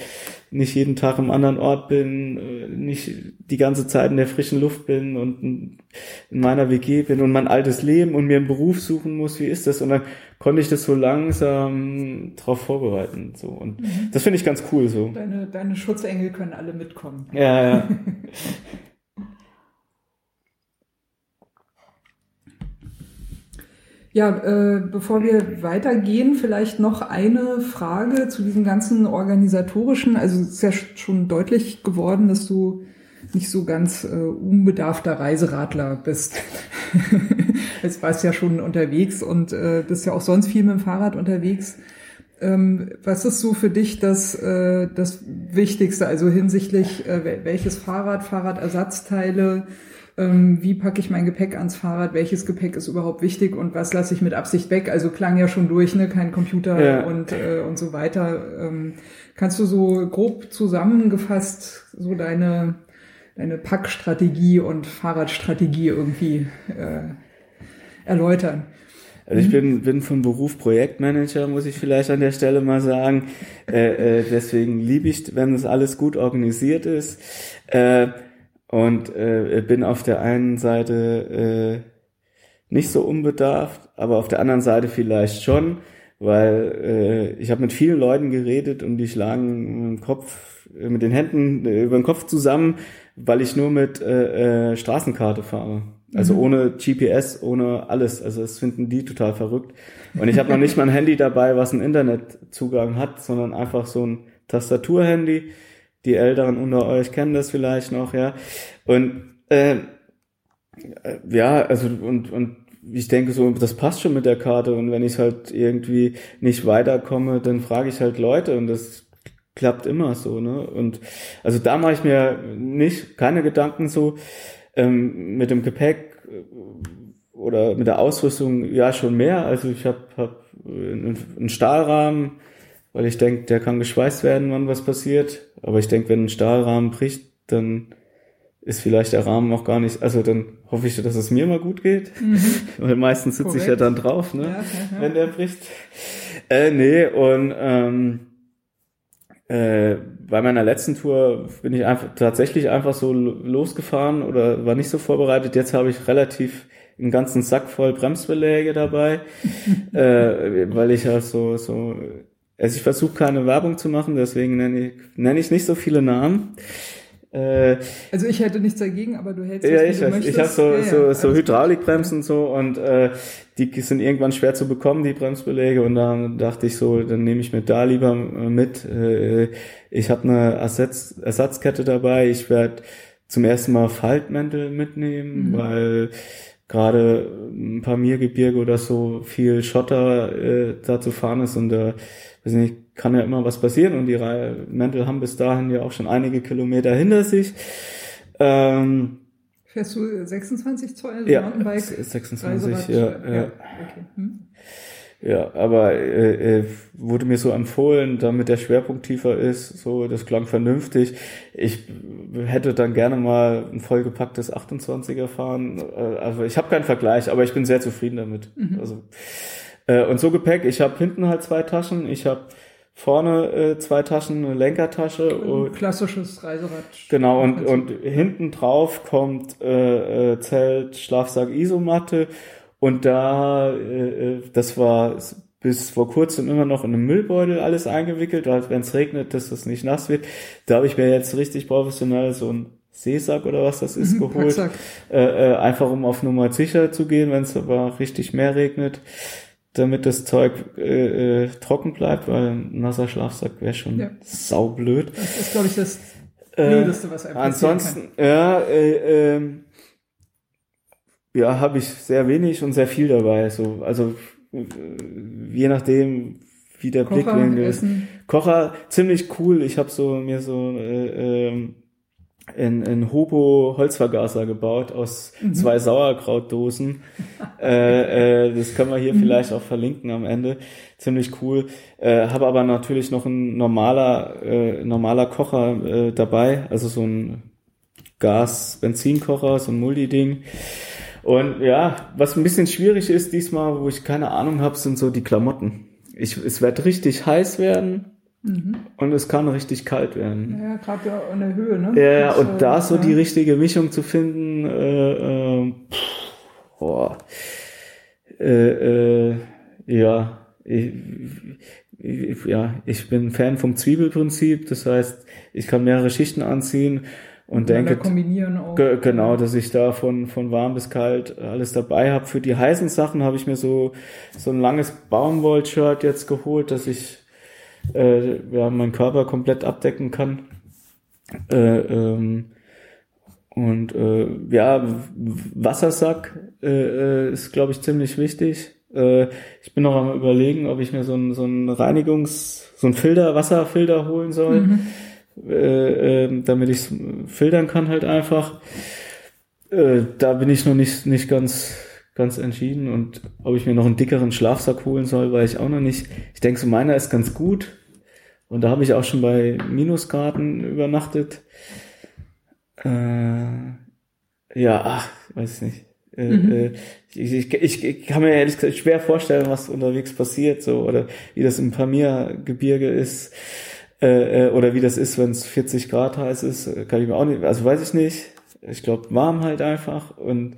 nicht jeden Tag im anderen Ort bin, äh, nicht die ganze Zeit in der frischen Luft bin und in in meiner WG bin und mein altes Leben und mir einen Beruf suchen muss, wie ist das? Und dann konnte ich das so langsam drauf vorbereiten, so. Und das finde ich ganz cool, so. deine, deine Schutzengel können alle mitkommen. Ja, ja. Ja, äh, bevor wir weitergehen, vielleicht noch eine Frage zu diesem ganzen organisatorischen. Also es ist ja schon deutlich geworden, dass du nicht so ganz äh, unbedarfter Reiseradler bist. Jetzt warst du ja schon unterwegs und äh, bist ja auch sonst viel mit dem Fahrrad unterwegs. Ähm, was ist so für dich das, äh, das Wichtigste, also hinsichtlich äh, wel- welches Fahrrad, Fahrradersatzteile, wie packe ich mein Gepäck ans Fahrrad, welches Gepäck ist überhaupt wichtig und was lasse ich mit Absicht weg? Also klang ja schon durch, ne? kein Computer Ja. und, äh, und so weiter. Ähm, kannst du so grob zusammengefasst so deine, deine Packstrategie und Fahrradstrategie irgendwie äh, erläutern? Also ich bin, bin von Beruf Projektmanager, muss ich vielleicht an der Stelle mal sagen. Äh, äh, deswegen liebe ich, wenn es alles gut organisiert ist. Äh, und äh, bin auf der einen Seite äh, nicht so unbedarft, aber auf der anderen Seite vielleicht schon, weil äh, ich habe mit vielen Leuten geredet und die schlagen mit dem Kopf, äh, mit den Händen äh, über den Kopf zusammen, weil ich nur mit äh, äh, Straßenkarte fahre. Also ohne GPS, ohne alles. Also das finden die total verrückt. Und ich habe noch nicht mal ein Handy dabei, was einen Internetzugang hat, sondern einfach so ein Tastaturhandy. Die Älteren unter euch kennen das vielleicht noch, ja. Und äh, äh, ja, also und und ich denke so, das passt schon mit der Karte. Und wenn ich halt irgendwie nicht weiterkomme, dann frage ich halt Leute und das klappt immer so, ne? Und also da mache ich mir nicht keine Gedanken so ähm, mit dem Gepäck äh, oder mit der Ausrüstung ja schon mehr. Also ich habe hab einen Stahlrahmen, weil ich denke, der kann geschweißt werden, wann was passiert. Aber ich denke, wenn ein Stahlrahmen bricht, dann ist vielleicht der Rahmen auch gar nicht, also dann hoffe ich, dass es mir mal gut geht, weil meistens sitze ich ja dann drauf, ne? Ja, ja, ja. wenn der bricht. Äh, nee, und ähm, äh, bei meiner letzten Tour bin ich einfach tatsächlich einfach so lo- losgefahren oder war nicht so vorbereitet. Jetzt habe ich relativ einen ganzen Sack voll Bremsbeläge dabei, äh, weil ich halt so so also ich versuche keine Werbung zu machen, deswegen nenne ich, nenne ich nicht so viele Namen. Äh, also ich hätte nichts dagegen, aber du hältst ja, ich, ich habe so, Ja, so, so Hydraulikbremsen so und äh, die sind irgendwann schwer zu bekommen, die Bremsbeläge. Und dann dachte ich so, dann nehme ich mir da lieber äh, mit. Äh, ich habe eine Ersatz, Ersatzkette dabei. Ich werde zum ersten Mal Faltmäntel mitnehmen, Mhm. weil gerade ein paar Mirgebirge oder so viel Schotter äh, da zu fahren ist und da weiß nicht, kann ja immer was passieren und die Mäntel haben bis dahin ja auch schon einige Kilometer hinter sich. Ähm, Fährst du 26 Zoll also ja, Mountainbike? 26, Reiserad? ja, ja. Okay. Hm. Ja, aber äh, äh, wurde mir so empfohlen, damit der Schwerpunkt tiefer ist, so das klang vernünftig. Ich hätte dann gerne mal ein vollgepacktes 28er fahren. Äh, also ich habe keinen Vergleich, aber ich bin sehr zufrieden damit. Also äh, und so Gepäck, ich habe hinten halt zwei Taschen, ich habe vorne äh, zwei Taschen, eine Lenkertasche und Klassisches Reiserad. Genau, und, und hinten drauf kommt äh, äh, Zelt, Schlafsack, Isomatte. Und da, äh, äh, das war bis vor kurzem immer noch in einem Müllbeutel alles eingewickelt, weil wenn es regnet, dass das nicht nass wird. Da habe ich mir jetzt richtig professionell so ein Seesack oder was das ist geholt, äh, äh, einfach um auf Nummer sicher zu gehen, wenn es aber richtig mehr regnet, damit das Zeug äh, äh, trocken bleibt, weil ein nasser Schlafsack wäre schon Ja. saublöd. Das ist, glaube ich, das Äh, Blödeste, was einem passieren Ansonsten, ja, äh, ähm, ja, habe ich sehr wenig und sehr viel dabei. So, also äh, je nachdem, wie der kann. Kocher, Blickwinkel ist. Kocher ziemlich cool. Ich habe so mir so äh, ähm, in, in Hobo Holzvergaser gebaut aus Mhm. zwei Sauerkrautdosen. äh, äh, das können wir Mhm. hier vielleicht auch verlinken am Ende. Ziemlich cool. Äh, habe aber natürlich noch ein normaler äh, normaler Kocher äh, dabei, also so ein Gas-Benzinkocher, so ein Multi-Ding. Und ja, was ein bisschen schwierig ist diesmal, wo ich keine Ahnung habe, sind so die Klamotten. Ich, es wird richtig heiß werden Mhm. und es kann richtig kalt werden. Ja, gerade ja an der Höhe, ne? Ja, Das, und äh, da so ja. die richtige Mischung zu finden, äh, äh, pff, boah, äh, äh, ja, ich, ich, ja, ich bin Fan vom Zwiebelprinzip, das heißt, ich kann mehrere Schichten anziehen und Miteinander denke, kombinieren auch. Ge genau, dass ich da von, von warm bis kalt alles dabei habe. Für die heißen Sachen habe ich mir so, so ein langes Baumwoll-Shirt jetzt geholt, dass ich äh, ja, meinen Körper komplett abdecken kann. Äh, ähm, und äh, ja, Wassersack äh, äh, ist, glaube ich, ziemlich wichtig. Äh, ich bin noch am überlegen, ob ich mir so einen so einen Reinigungs-, so einen Filter, Wasserfilter holen soll Mhm. äh, ähm, damit ich filtern kann halt einfach. Äh, da bin ich noch nicht, nicht ganz, ganz entschieden und ob ich mir noch einen dickeren Schlafsack holen soll, weiß ich auch noch nicht. Ich denke, so meiner ist ganz gut. Und da habe ich auch schon bei Minuskarten übernachtet. Äh, ja, ach, weiß nicht. Äh, Mhm. äh, ich, ich, ich, ich kann mir ehrlich gesagt schwer vorstellen, was unterwegs passiert, so oder wie das im Pamir-Gebirge ist äh, äh, oder wie das ist, wenn es 40 Grad heiß ist, kann ich mir auch nicht, also weiß ich nicht. Ich glaube, warm halt einfach und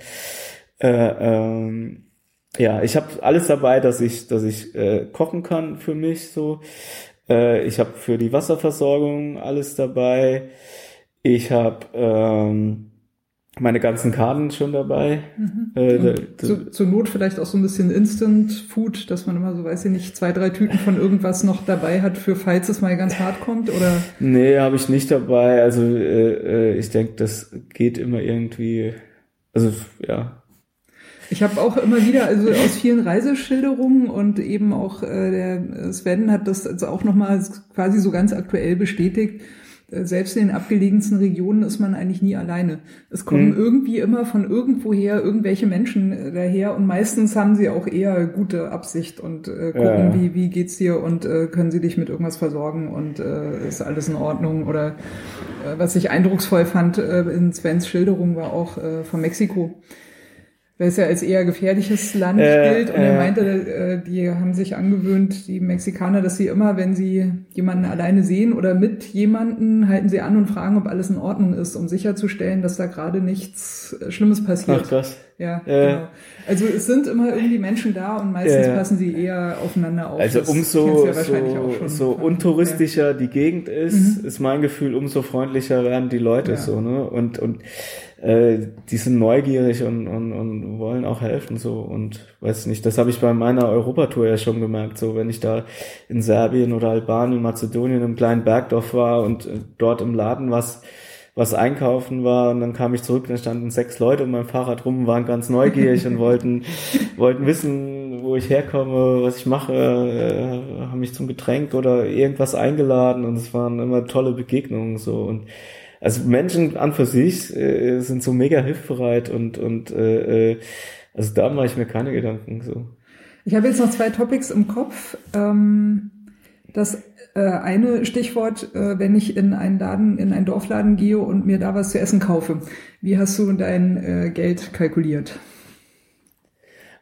äh, ähm, ja, ich habe alles dabei, dass ich, dass ich äh, kochen kann für mich so. Äh, ich habe für die Wasserversorgung alles dabei. Ich habe ähm, meine ganzen Karten schon dabei. Äh, da, da, Zu, zur Not vielleicht auch so ein bisschen Instant Food, dass man immer so, weiß ich nicht, zwei, drei Tüten von irgendwas noch dabei hat, für falls es mal ganz hart kommt oder nee, habe ich nicht dabei. Also äh, äh, ich denke, das geht immer irgendwie. Also ja, Ich habe auch immer wieder, also aus vielen Reiseschilderungen und eben auch äh, der Sven hat das also auch nochmal quasi so ganz aktuell bestätigt. äh, Selbst in den abgelegensten Regionen ist man eigentlich nie alleine. Es kommen Mhm. irgendwie immer von irgendwoher irgendwelche Menschen äh, daher und meistens haben sie auch eher gute Absicht und äh, gucken, Ja. wie, wie geht's dir und äh, können sie dich mit irgendwas versorgen und äh, ist alles in Ordnung oder äh, was ich eindrucksvoll fand äh, in Svens Schilderung war auch äh, von Mexiko weil es ja als eher gefährliches Land Äh, gilt. Und er äh. meinte, die haben sich angewöhnt, die Mexikaner, dass sie immer, wenn sie jemanden alleine sehen oder mit jemanden, halten sie an und fragen, ob alles in Ordnung ist, um sicherzustellen, dass da gerade nichts äh, Schlimmes passiert. ach krass. Ja, äh, genau. Also es sind immer irgendwie Menschen da und meistens passen sie eher aufeinander auf. Also umso ja so, so untouristischer ja. die Gegend ist, mhm. ist mein Gefühl, umso freundlicher werden die Leute ja. so, ne? Und, und äh, die sind neugierig und, und, und wollen auch helfen so. Und weiß nicht, das habe ich bei meiner Europatour ja schon gemerkt, so. Wenn ich da in Serbien oder Albanien, Mazedonien im kleinen Bergdorf war und äh, dort im Laden was was einkaufen war und dann kam ich zurück, dann standen sechs Leute um mein Fahrrad rum, waren ganz neugierig und wollten, wollten wissen, wo ich herkomme, was ich mache, äh, haben mich zum Getränk oder irgendwas eingeladen und es waren immer tolle Begegnungen so. Und also Menschen an für sich äh, sind so mega hilfbereit und und äh, äh also da mache ich mir keine Gedanken so. Ich habe jetzt noch zwei Topics im Kopf. Ähm, das äh, eine Stichwort, äh, wenn ich in einen Laden, in einen Dorfladen gehe und mir da was zu essen kaufe. Wie hast du dein äh, Geld kalkuliert?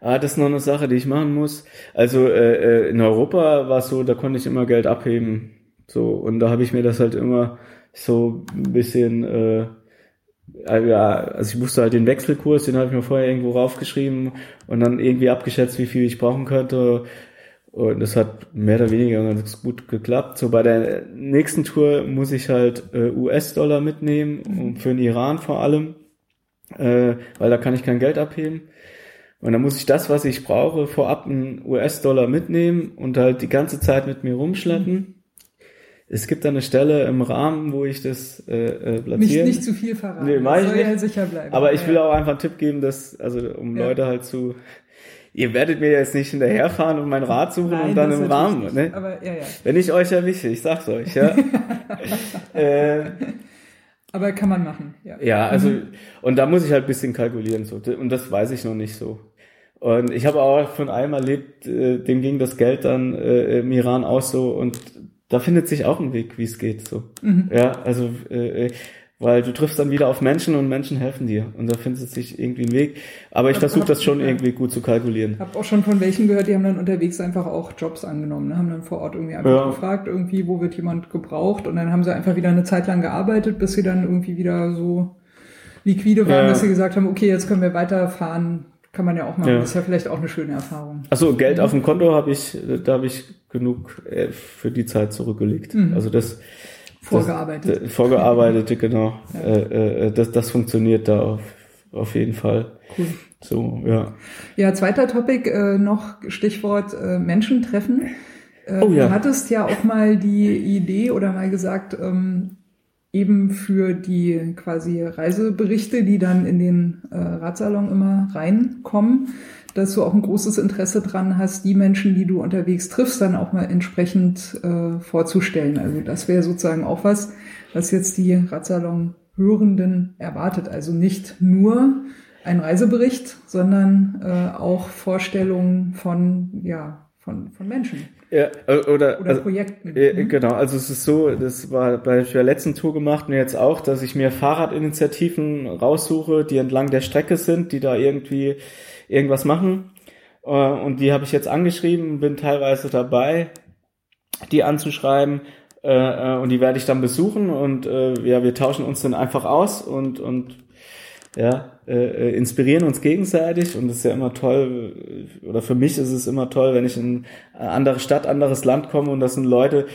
Ah, das ist noch eine Sache, die ich machen muss. Also äh, äh in Europa war es so, da konnte ich immer Geld abheben. So, und da habe ich mir das halt immer so ein bisschen, äh, ja, also ich wusste halt den Wechselkurs, den habe ich mir vorher irgendwo raufgeschrieben und dann irgendwie abgeschätzt, wie viel ich brauchen könnte und das hat mehr oder weniger ganz gut geklappt. So bei der nächsten Tour muss ich halt äh, US-Dollar mitnehmen, mhm. für den Iran vor allem, äh, weil da kann ich kein Geld abheben. Und dann muss ich das, was ich brauche, vorab einen US-Dollar mitnehmen und halt die ganze Zeit mit mir rumschleppen. Es gibt da eine Stelle im Rahmen, wo ich das äh, äh, platzieren. Nicht, nicht zu viel verraten. Nee, mach ich soll nicht. ja sicher bleiben. Aber ich will auch einfach einen Tipp geben, dass, also um ja. Leute halt zu ihr werdet mir jetzt nicht hinterherfahren und mein Rad suchen Nein, und dann im Rahmen. Ne? Aber, ja, ja. Wenn ich euch erwische, ich sag's euch, ja. äh, aber kann man machen, ja. Ja, also, mhm. und da muss ich halt bisschen kalkulieren, so. Und das weiß ich noch nicht so. Und ich habe auch von einem erlebt, äh, dem ging das Geld dann äh, im Iran aus so und da findet sich auch ein Weg, wie es geht, so. Mhm. Ja, also, äh, äh weil du triffst dann wieder auf Menschen und Menschen helfen dir und da findet sich irgendwie ein Weg. Aber ich versuche das schon irgendwie gut zu kalkulieren. Hab auch schon von welchen gehört, die haben dann unterwegs einfach auch Jobs angenommen, ne? haben dann vor Ort irgendwie einfach ja. gefragt, irgendwie, wo wird jemand gebraucht und dann haben sie einfach wieder eine Zeit lang gearbeitet, bis sie dann irgendwie wieder so liquide waren, ja. dass sie gesagt haben, okay, jetzt können wir weiterfahren. Kann man ja auch machen. Ja. Das ist ja vielleicht auch eine schöne Erfahrung. Achso, Geld mhm. auf dem Konto habe ich, da habe ich genug äh, für die Zeit zurückgelegt. Mhm. Also das Vorgearbeitet. Das, vorgearbeitete, genau. Ja. Äh, äh, das, das funktioniert da auf, auf jeden Fall. Cool. So, ja. Ja, zweiter Topic, äh, noch Stichwort äh, Menschen treffen. Äh, oh, ja. Du hattest ja auch mal die Idee oder mal gesagt, ähm, eben für die quasi Reiseberichte, die dann in den äh, Radsalon immer reinkommen, dass du auch ein großes Interesse dran hast, die Menschen, die du unterwegs triffst, dann auch mal entsprechend äh, vorzustellen. Also das wäre sozusagen auch was, was jetzt die Radsalon-Hörenden erwartet. Also nicht nur ein Reisebericht, sondern äh, auch Vorstellungen von, ja, von, von Menschen. Ja, oder, oder also, Projekten. Äh, genau, also es ist so, das war bei der letzten Tour gemacht und jetzt auch, dass ich mir Fahrradinitiativen raussuche, die entlang der Strecke sind, die da irgendwie irgendwas machen. Äh, und die habe ich jetzt angeschrieben, bin teilweise dabei, die anzuschreiben. Äh, äh, und die werde ich dann besuchen und ja, wir tauschen uns dann einfach aus und, und ja, äh, inspirieren uns gegenseitig. Und das ist ja immer toll, oder für mich ist es immer toll, wenn ich in eine andere Stadt, anderes Land komme und das sind Leute,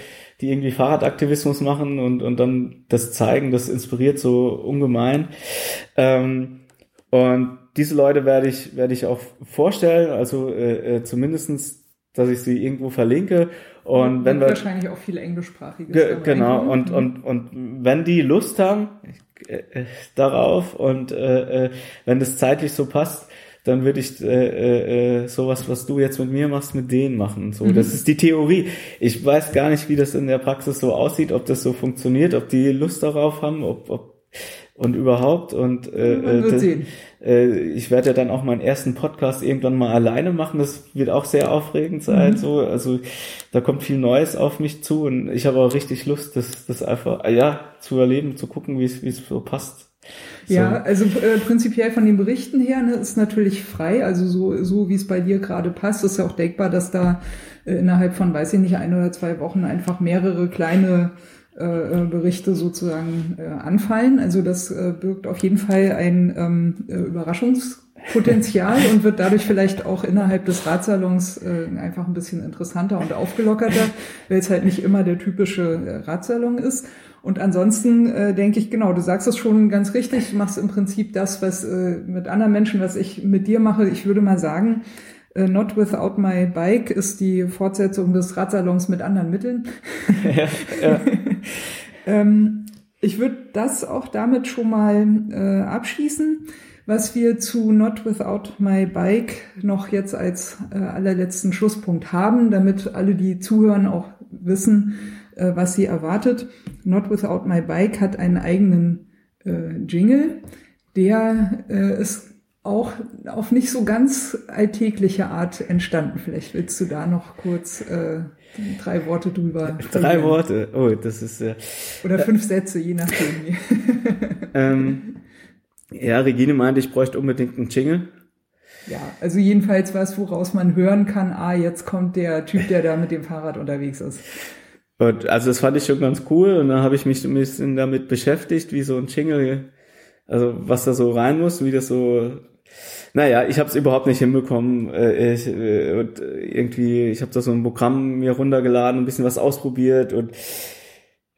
die irgendwie Fahrradaktivismus machen und, und dann das zeigen, das inspiriert so ungemein. Ähm, und diese Leute werde ich, werde ich auch vorstellen, also äh, äh, zumindestens dass ich sie irgendwo verlinke. Und, und wenn wir wahrscheinlich auch viele englischsprachige ge genau. und und und wenn die Lust haben äh, äh, darauf und äh, äh, wenn das zeitlich so passt dann würde ich äh, äh, sowas, was du jetzt mit mir machst, mit denen machen. So, mhm. das ist die Theorie. Ich weiß gar nicht, wie das in der Praxis so aussieht, ob das so funktioniert, ob die Lust darauf haben, ob, ob und überhaupt. Und äh, das, äh, ich werde ja dann auch meinen ersten Podcast irgendwann mal alleine machen. Das wird auch sehr aufregend sein. Mhm. So, also da kommt viel Neues auf mich zu und ich habe auch richtig Lust, das, das einfach ja zu erleben, zu gucken, wie es wie es so passt. So. Ja, also äh, prinzipiell von den Berichten her ne, ist natürlich frei, also so, so wie es bei dir gerade passt, ist ja auch denkbar, dass da äh, innerhalb von, weiß ich nicht, ein oder zwei Wochen einfach mehrere kleine äh, Berichte sozusagen äh, anfallen. Also das äh, birgt auf jeden Fall ein ähm, äh, Überraschungspotenzial und wird dadurch vielleicht auch innerhalb des Ratsalons äh, einfach ein bisschen interessanter und aufgelockerter, weil es halt nicht immer der typische äh, Ratsalon ist. Und ansonsten äh, denke ich, genau, du sagst es schon ganz richtig, du machst im Prinzip das, was äh, mit anderen Menschen, was ich mit dir mache. Ich würde mal sagen, äh, Not Without My Bike ist die Fortsetzung des Radsalons mit anderen Mitteln. Ja, ja. ähm, ich würde das auch damit schon mal äh, abschließen. Was wir zu Not Without My Bike noch jetzt als äh, allerletzten Schlusspunkt haben, damit alle, die zuhören, auch wissen, äh, was sie erwartet. Not Without My Bike hat einen eigenen äh, Jingle, der äh, ist auch auf nicht so ganz alltägliche Art entstanden. Vielleicht willst du da noch kurz äh, drei Worte drüber. Drei Worte, oh, das ist ja. Äh, Oder fünf äh, Sätze, je nachdem. ähm, ja, Regine meinte, ich bräuchte unbedingt einen Jingle. Ja, also jedenfalls was, woraus man hören kann, ah, jetzt kommt der Typ, der da mit dem Fahrrad unterwegs ist. Und also das fand ich schon ganz cool und dann habe ich mich ein bisschen damit beschäftigt, wie so ein Jingle, also was da so rein muss, wie das so naja, ich habe es überhaupt nicht hinbekommen. Äh, ich, äh, und irgendwie, ich habe da so ein Programm mir runtergeladen, ein bisschen was ausprobiert und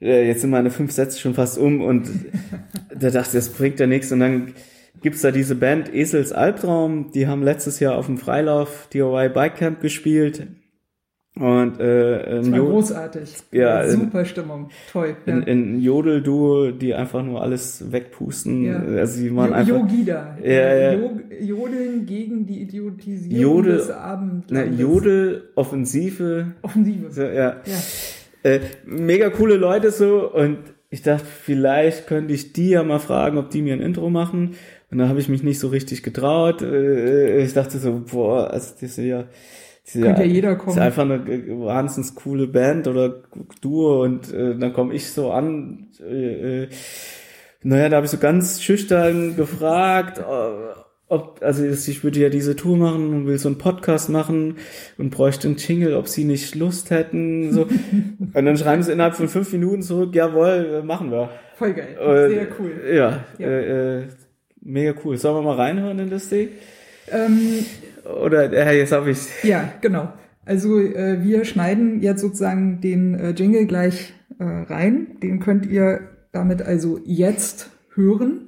äh, jetzt sind meine fünf Sätze schon fast um und da dachte ich, das bringt ja nichts. Und dann gibt's da diese Band Esels Albtraum, die haben letztes Jahr auf dem Freilauf DIY Bike Camp gespielt. Und äh, das war großartig. Ja, ja, super Stimmung, toll. Ja. In, in Jodel-Duo, die einfach nur alles wegpusten. Ja. Also die waren einfach. Yogida. Ja, ja. Jodeln gegen die Idiotisierung Jodel, des Abends. Ne, Jodel, Offensive. Offensive. So, ja. ja. Äh, mega coole Leute so und ich dachte, vielleicht könnte ich die ja mal fragen, ob die mir ein Intro machen. Und da habe ich mich nicht so richtig getraut. Äh, ich dachte so, boah, also das ist ja könnte ja jeder kommen. Ist einfach eine wahnsinnig coole Band oder Duo und äh, dann komme ich so an. Äh, äh, naja, da habe ich so ganz schüchtern gefragt, äh, ob, also ich würde ja diese Tour machen und will so einen Podcast machen und bräuchte einen Jingle, ob sie nicht Lust hätten. So. und dann schreiben sie innerhalb von fünf Minuten zurück, jawohl, machen wir. Voll geil. Sehr cool. Ja, ja. Äh, äh, mega cool. Sollen wir mal reinhören in das Ding? Ähm, oder äh, jetzt habe ich. Ja, genau. Also äh, wir schneiden jetzt sozusagen den äh, Jingle gleich äh, rein. Den könnt ihr damit also jetzt hören.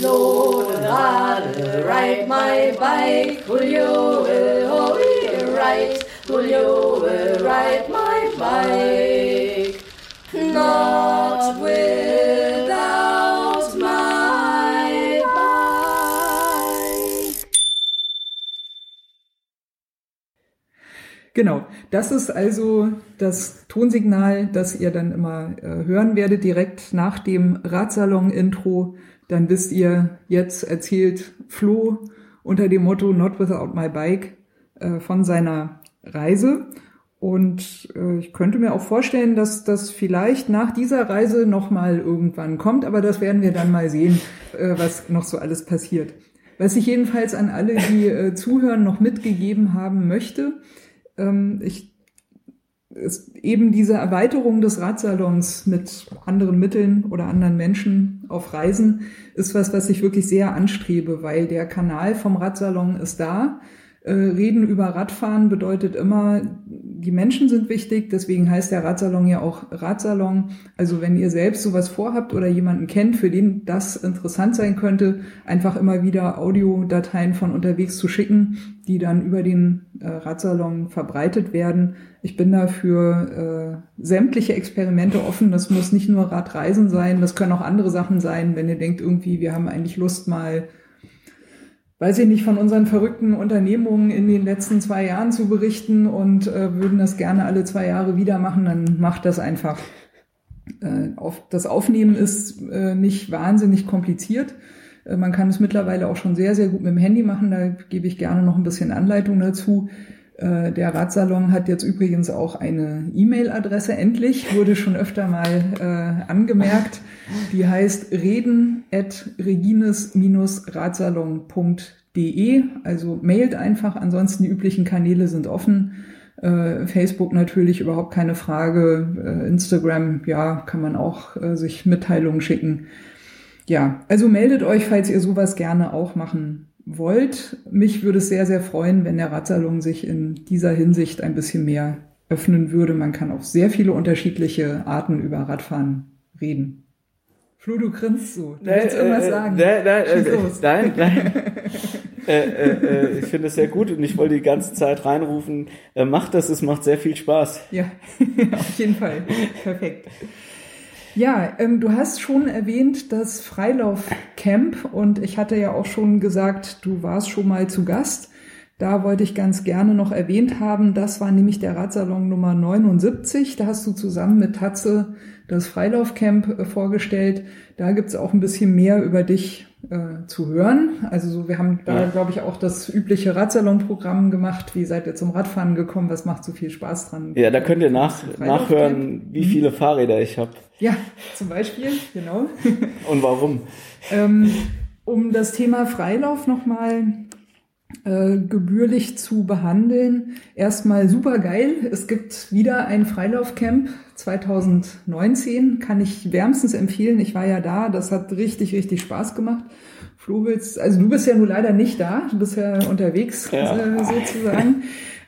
Lord, I'll ride my bike, will you, will you ride, will you ride my bike? Not Genau, das ist also das Tonsignal, das ihr dann immer äh, hören werdet, direkt nach dem Radsalon-Intro. Dann wisst ihr, jetzt erzählt Flo unter dem Motto Not Without My Bike äh, von seiner Reise. Und äh, ich könnte mir auch vorstellen, dass das vielleicht nach dieser Reise nochmal irgendwann kommt, aber das werden wir dann mal sehen, äh, was noch so alles passiert. Was ich jedenfalls an alle, die äh, zuhören, noch mitgegeben haben möchte, ähm, ich eben diese Erweiterung des Radsalons mit anderen Mitteln oder anderen Menschen auf Reisen ist was, was ich wirklich sehr anstrebe, weil der Kanal vom Radsalon ist da. Äh, reden über Radfahren bedeutet immer, die Menschen sind wichtig, deswegen heißt der Radsalon ja auch Radsalon. Also wenn ihr selbst sowas vorhabt oder jemanden kennt, für den das interessant sein könnte, einfach immer wieder Audiodateien von unterwegs zu schicken, die dann über den äh, Radsalon verbreitet werden. Ich bin da für äh, sämtliche Experimente offen. Das muss nicht nur Radreisen sein, das können auch andere Sachen sein, wenn ihr denkt irgendwie, wir haben eigentlich Lust mal weiß ich nicht, von unseren verrückten Unternehmungen in den letzten zwei Jahren zu berichten und äh, würden das gerne alle zwei Jahre wieder machen, dann macht das einfach. Äh, auf, das Aufnehmen ist äh, nicht wahnsinnig kompliziert. Äh, man kann es mittlerweile auch schon sehr, sehr gut mit dem Handy machen. Da gebe ich gerne noch ein bisschen Anleitung dazu. Äh, der Radsalon hat jetzt übrigens auch eine E-Mail-Adresse, endlich, wurde schon öfter mal äh, angemerkt. Die heißt reden at regines-radsalon.de. Also mailt einfach, ansonsten die üblichen Kanäle sind offen. Äh, Facebook natürlich überhaupt keine Frage. Äh, Instagram, ja, kann man auch äh, sich Mitteilungen schicken. Ja, also meldet euch, falls ihr sowas gerne auch machen wollt. Mich würde es sehr, sehr freuen, wenn der Radsalon sich in dieser Hinsicht ein bisschen mehr öffnen würde. Man kann auf sehr viele unterschiedliche Arten über Radfahren reden. Flo, du grinst so. Du willst irgendwas äh, sagen. Nein, nein, äh, los. nein, nein. äh, äh, äh, ich finde es sehr gut und ich wollte die ganze Zeit reinrufen, äh, macht das, es macht sehr viel Spaß. Ja, auf jeden Fall. Perfekt. Ja, ähm, du hast schon erwähnt das Freilaufcamp und ich hatte ja auch schon gesagt, du warst schon mal zu Gast. Da wollte ich ganz gerne noch erwähnt haben, das war nämlich der Radsalon Nummer 79. Da hast du zusammen mit Tatze das Freilaufcamp äh, vorgestellt. Da gibt's auch ein bisschen mehr über dich äh, zu hören. Also so, wir haben da, Ja. glaube ich, auch das übliche Radsalon-Programm gemacht. Wie seid ihr zum Radfahren gekommen? Was macht so viel Spaß dran? Ja, da könnt ihr nach, nachhören, wie viele Fahrräder ich habe Ja, zum Beispiel, genau. und warum. ähm, um das Thema Freilauf nochmal äh, gebührlich zu behandeln. Erstmal super geil. Es gibt wieder ein Freilaufcamp 2019. Kann ich wärmstens empfehlen. Ich war ja da. Das hat richtig, richtig Spaß gemacht. Flo, willst, also du bist ja nun leider nicht da. Du bist ja unterwegs Ja. Äh, sozusagen.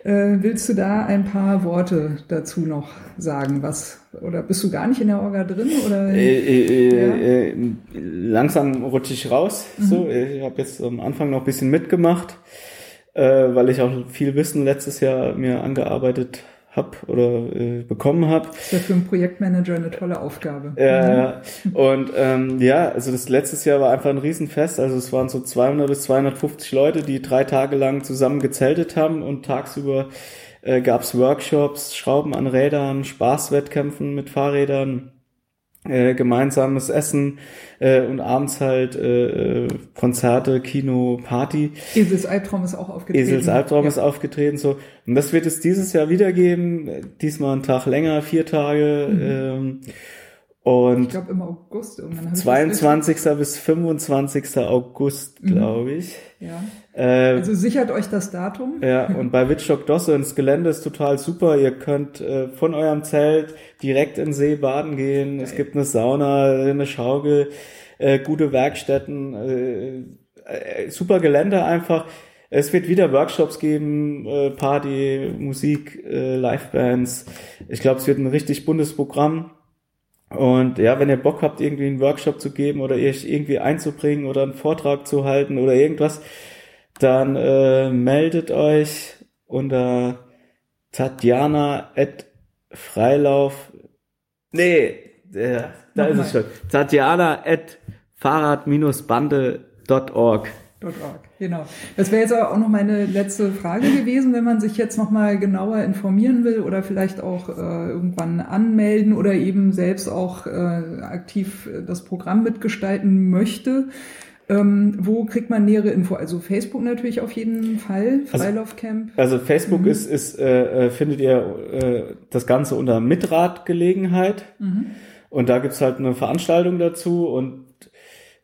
Äh, willst du da ein paar Worte dazu noch sagen? Was oder bist du gar nicht in der Orga drin oder? Äh, äh, Ja. äh, äh, langsam rutsche ich raus. Mhm. So, ich habe jetzt am Anfang noch ein bisschen mitgemacht, äh, weil ich auch viel Wissen letztes Jahr mir angearbeitet habe oder äh, bekommen habe. Das ist ja für einen Projektmanager eine tolle Aufgabe. Ja, ja. Und ähm, ja, also das letztes Jahr war einfach ein Riesenfest. Also es waren so 200 bis 250 Leute, die drei Tage lang zusammen gezeltet haben und tagsüber äh, gab's Workshops, Schrauben an Rädern, Spaßwettkämpfen mit Fahrrädern, äh, gemeinsames Essen äh, und abends halt äh, äh, Konzerte, Kino, Party. Esels Albtraum ist auch aufgetreten. Esels Albtraum ja. ist aufgetreten, so. Und das wird es dieses Jahr wieder geben. Diesmal einen Tag länger, vier Tage. Ähm, Ich und glaube im August irgendwann. hab ich das 22. bis 25. August, glaube ich. richtig- Ja. Äh, Also sichert euch das Datum. ja, und bei Wittstock Dosse ins Gelände ist total super. Ihr könnt äh, von eurem Zelt direkt in den See baden gehen. Es gibt eine Sauna, eine Schaukel, äh, gute Werkstätten, äh, äh, super Gelände einfach. Es wird wieder Workshops geben, äh, Party, Musik, äh, Livebands. Ich glaube, es wird ein richtig buntes Programm. Und ja, wenn ihr Bock habt, irgendwie einen Workshop zu geben oder euch irgendwie einzubringen oder einen Vortrag zu halten oder irgendwas, dann äh, meldet euch unter Tatjana at Freilauf. Nee, äh, da ist Nochmal. es schon. Tatjana at Fahrrad-Bande.org. .org, genau. Das wäre jetzt auch noch meine letzte Frage gewesen, wenn man sich jetzt noch mal genauer informieren will oder vielleicht auch äh, irgendwann anmelden oder eben selbst auch äh, aktiv äh, das Programm mitgestalten möchte. Ähm, wo kriegt man nähere Info? Also Facebook natürlich auf jeden Fall, Also- Freilaufcamp. Also Facebook Mhm. ist, ist äh, äh, findet ihr äh, das Ganze unter Mitradgelegenheit. Mhm. Und da gibt's halt eine Veranstaltung dazu und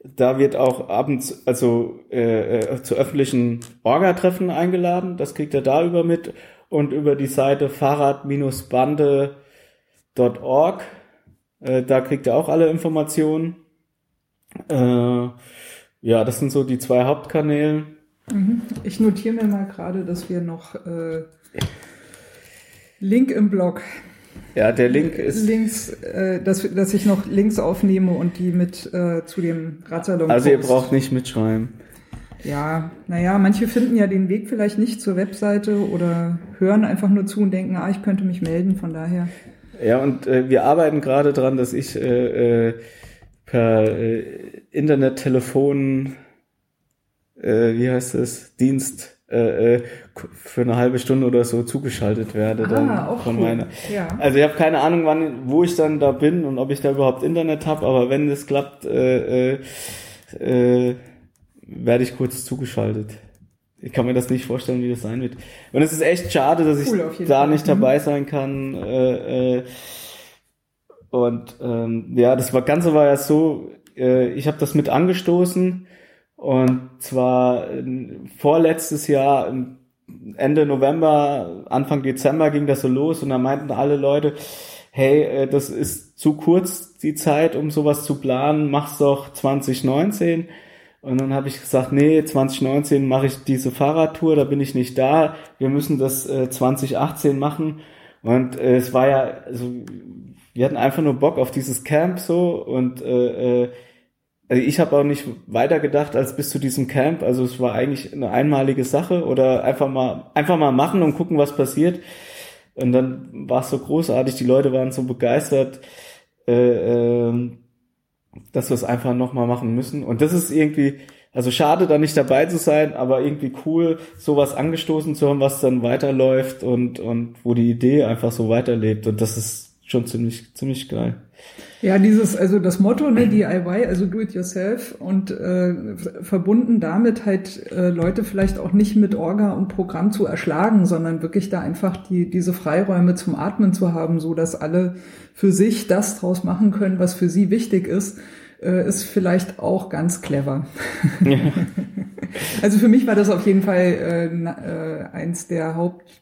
da wird auch abends, also äh, äh, zu öffentlichen Orga-Treffen eingeladen. Das kriegt ihr da über mit und über die Seite fahrrad-bande.org. Äh, da kriegt ihr auch alle Informationen. Äh, ja, das sind so die zwei Hauptkanäle. Mhm. Ich notiere mir mal gerade, dass wir noch äh, Link im Blog. Ja, der Link ist. Links, äh, dass, dass ich noch Links aufnehme und die mit äh, zu dem Radsalon Also ihr braucht nicht mitschreiben. Ja, naja, manche finden ja den Weg vielleicht nicht zur Webseite oder hören einfach nur zu und denken, ah, ich könnte mich melden, von daher. Ja, und äh, wir arbeiten gerade dran, dass ich äh, äh, per äh, Internettelefon, äh, wie heißt es, Dienst äh, äh, für eine halbe Stunde oder so zugeschaltet werde. dann Ah, auch von cool. meiner. Ja. Also ich habe keine Ahnung, wann, wo ich dann da bin und ob ich da überhaupt Internet habe, aber wenn es klappt, äh, äh, äh, werde ich kurz zugeschaltet. Ich kann mir das nicht vorstellen, wie das sein wird. Und es ist echt schade, dass ich da Fall. nicht Mhm. dabei sein kann. Äh, äh, und ähm, ja, das war Ganze war ja so, äh, ich habe das mit angestoßen und zwar äh, vorletztes Jahr im Ende November, Anfang Dezember ging das so los und da meinten alle Leute, hey, äh, das ist zu kurz die Zeit, um sowas zu planen, mach's doch 2019. Und dann habe ich gesagt, nee, 2019 mache ich diese Fahrradtour, da bin ich nicht da. Wir müssen das äh, 2018 machen. Und äh, es war ja, also wir hatten einfach nur Bock auf dieses Camp so und äh, äh, also ich habe auch nicht weiter gedacht als bis zu diesem Camp. Also es war eigentlich eine einmalige Sache oder einfach mal einfach mal machen und gucken, was passiert. Und dann war es so großartig, die Leute waren so begeistert, äh, äh, dass wir es einfach nochmal machen müssen. Und das ist irgendwie, also schade, da nicht dabei zu sein, aber irgendwie cool, sowas angestoßen zu haben, was dann weiterläuft und, und wo die Idee einfach so weiterlebt. Und das ist schon ziemlich, ziemlich geil. Ja, dieses, also das Motto, ne, DIY, also do it yourself und äh, verbunden damit halt äh, Leute vielleicht auch nicht mit Orga und Programm zu erschlagen, sondern wirklich da einfach die, diese Freiräume zum Atmen zu haben, so dass alle für sich das draus machen können, was für sie wichtig ist, äh, ist vielleicht auch ganz clever. Ja. also für mich war das auf jeden Fall äh, äh, eins der Hauptdinge,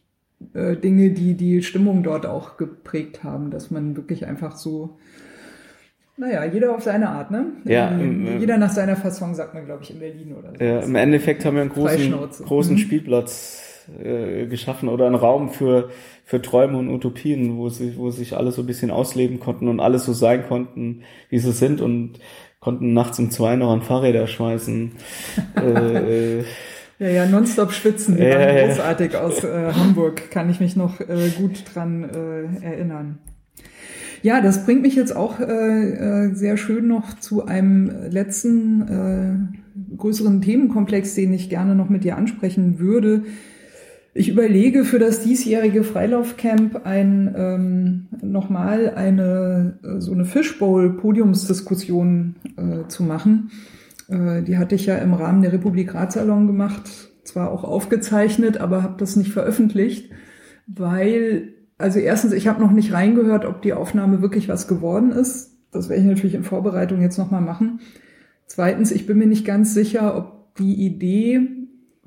äh, die die Stimmung dort auch geprägt haben, dass man wirklich einfach so naja, jeder auf seine Art, ne? Ja, ähm, jeder nach seiner Fassung, sagt man, glaube ich, in Berlin oder so. Ja, im Endeffekt haben wir einen großen, großen mhm. Spielplatz äh, geschaffen oder einen Raum für, für Träume und Utopien, wo, sie, wo sich alle so ein bisschen ausleben konnten und alles so sein konnten, wie sie sind und konnten nachts um zwei noch an Fahrräder schmeißen. äh, ja, ja, nonstop schwitzen, die ja, waren großartig aus äh, Hamburg, kann ich mich noch äh, gut dran äh, erinnern. Ja, das bringt mich jetzt auch äh, äh, sehr schön noch zu einem letzten äh, größeren Themenkomplex, den ich gerne noch mit dir ansprechen würde. Ich überlege für das diesjährige Freilaufcamp ein ähm, nochmal eine äh, so eine Fishbowl-Podiumsdiskussion äh, zu machen. Äh, die hatte ich ja im Rahmen der Republik Radsalon gemacht, zwar auch aufgezeichnet, aber habe das nicht veröffentlicht, weil also erstens, ich habe noch nicht reingehört, ob die Aufnahme wirklich was geworden ist. Das werde ich natürlich in Vorbereitung jetzt nochmal machen. Zweitens, ich bin mir nicht ganz sicher, ob die Idee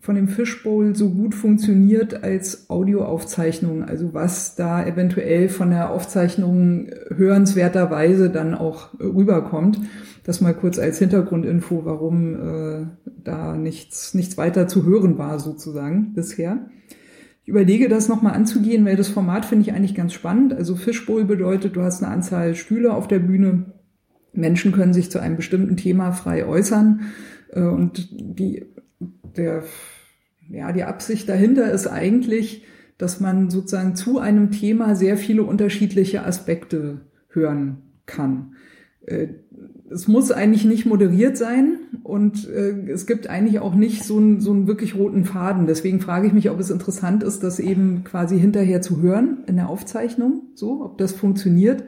von dem Fishbowl so gut funktioniert als Audioaufzeichnung. Also was da eventuell von der Aufzeichnung hörenswerterweise dann auch rüberkommt. Das mal kurz als Hintergrundinfo, warum äh, da nichts, nichts weiter zu hören war sozusagen bisher. Ich überlege das nochmal anzugehen, weil das Format finde ich eigentlich ganz spannend. Also Fishbowl bedeutet, du hast eine Anzahl Stühle auf der Bühne. Menschen können sich zu einem bestimmten Thema frei äußern. Äh, und die, der, ja, die Absicht dahinter ist eigentlich, dass man sozusagen zu einem Thema sehr viele unterschiedliche Aspekte hören kann. Äh, es muss eigentlich nicht moderiert sein und äh, es gibt eigentlich auch nicht so einen, so einen wirklich roten Faden. Deswegen frage ich mich, ob es interessant ist, das eben quasi hinterher zu hören in der Aufzeichnung, so, ob das funktioniert.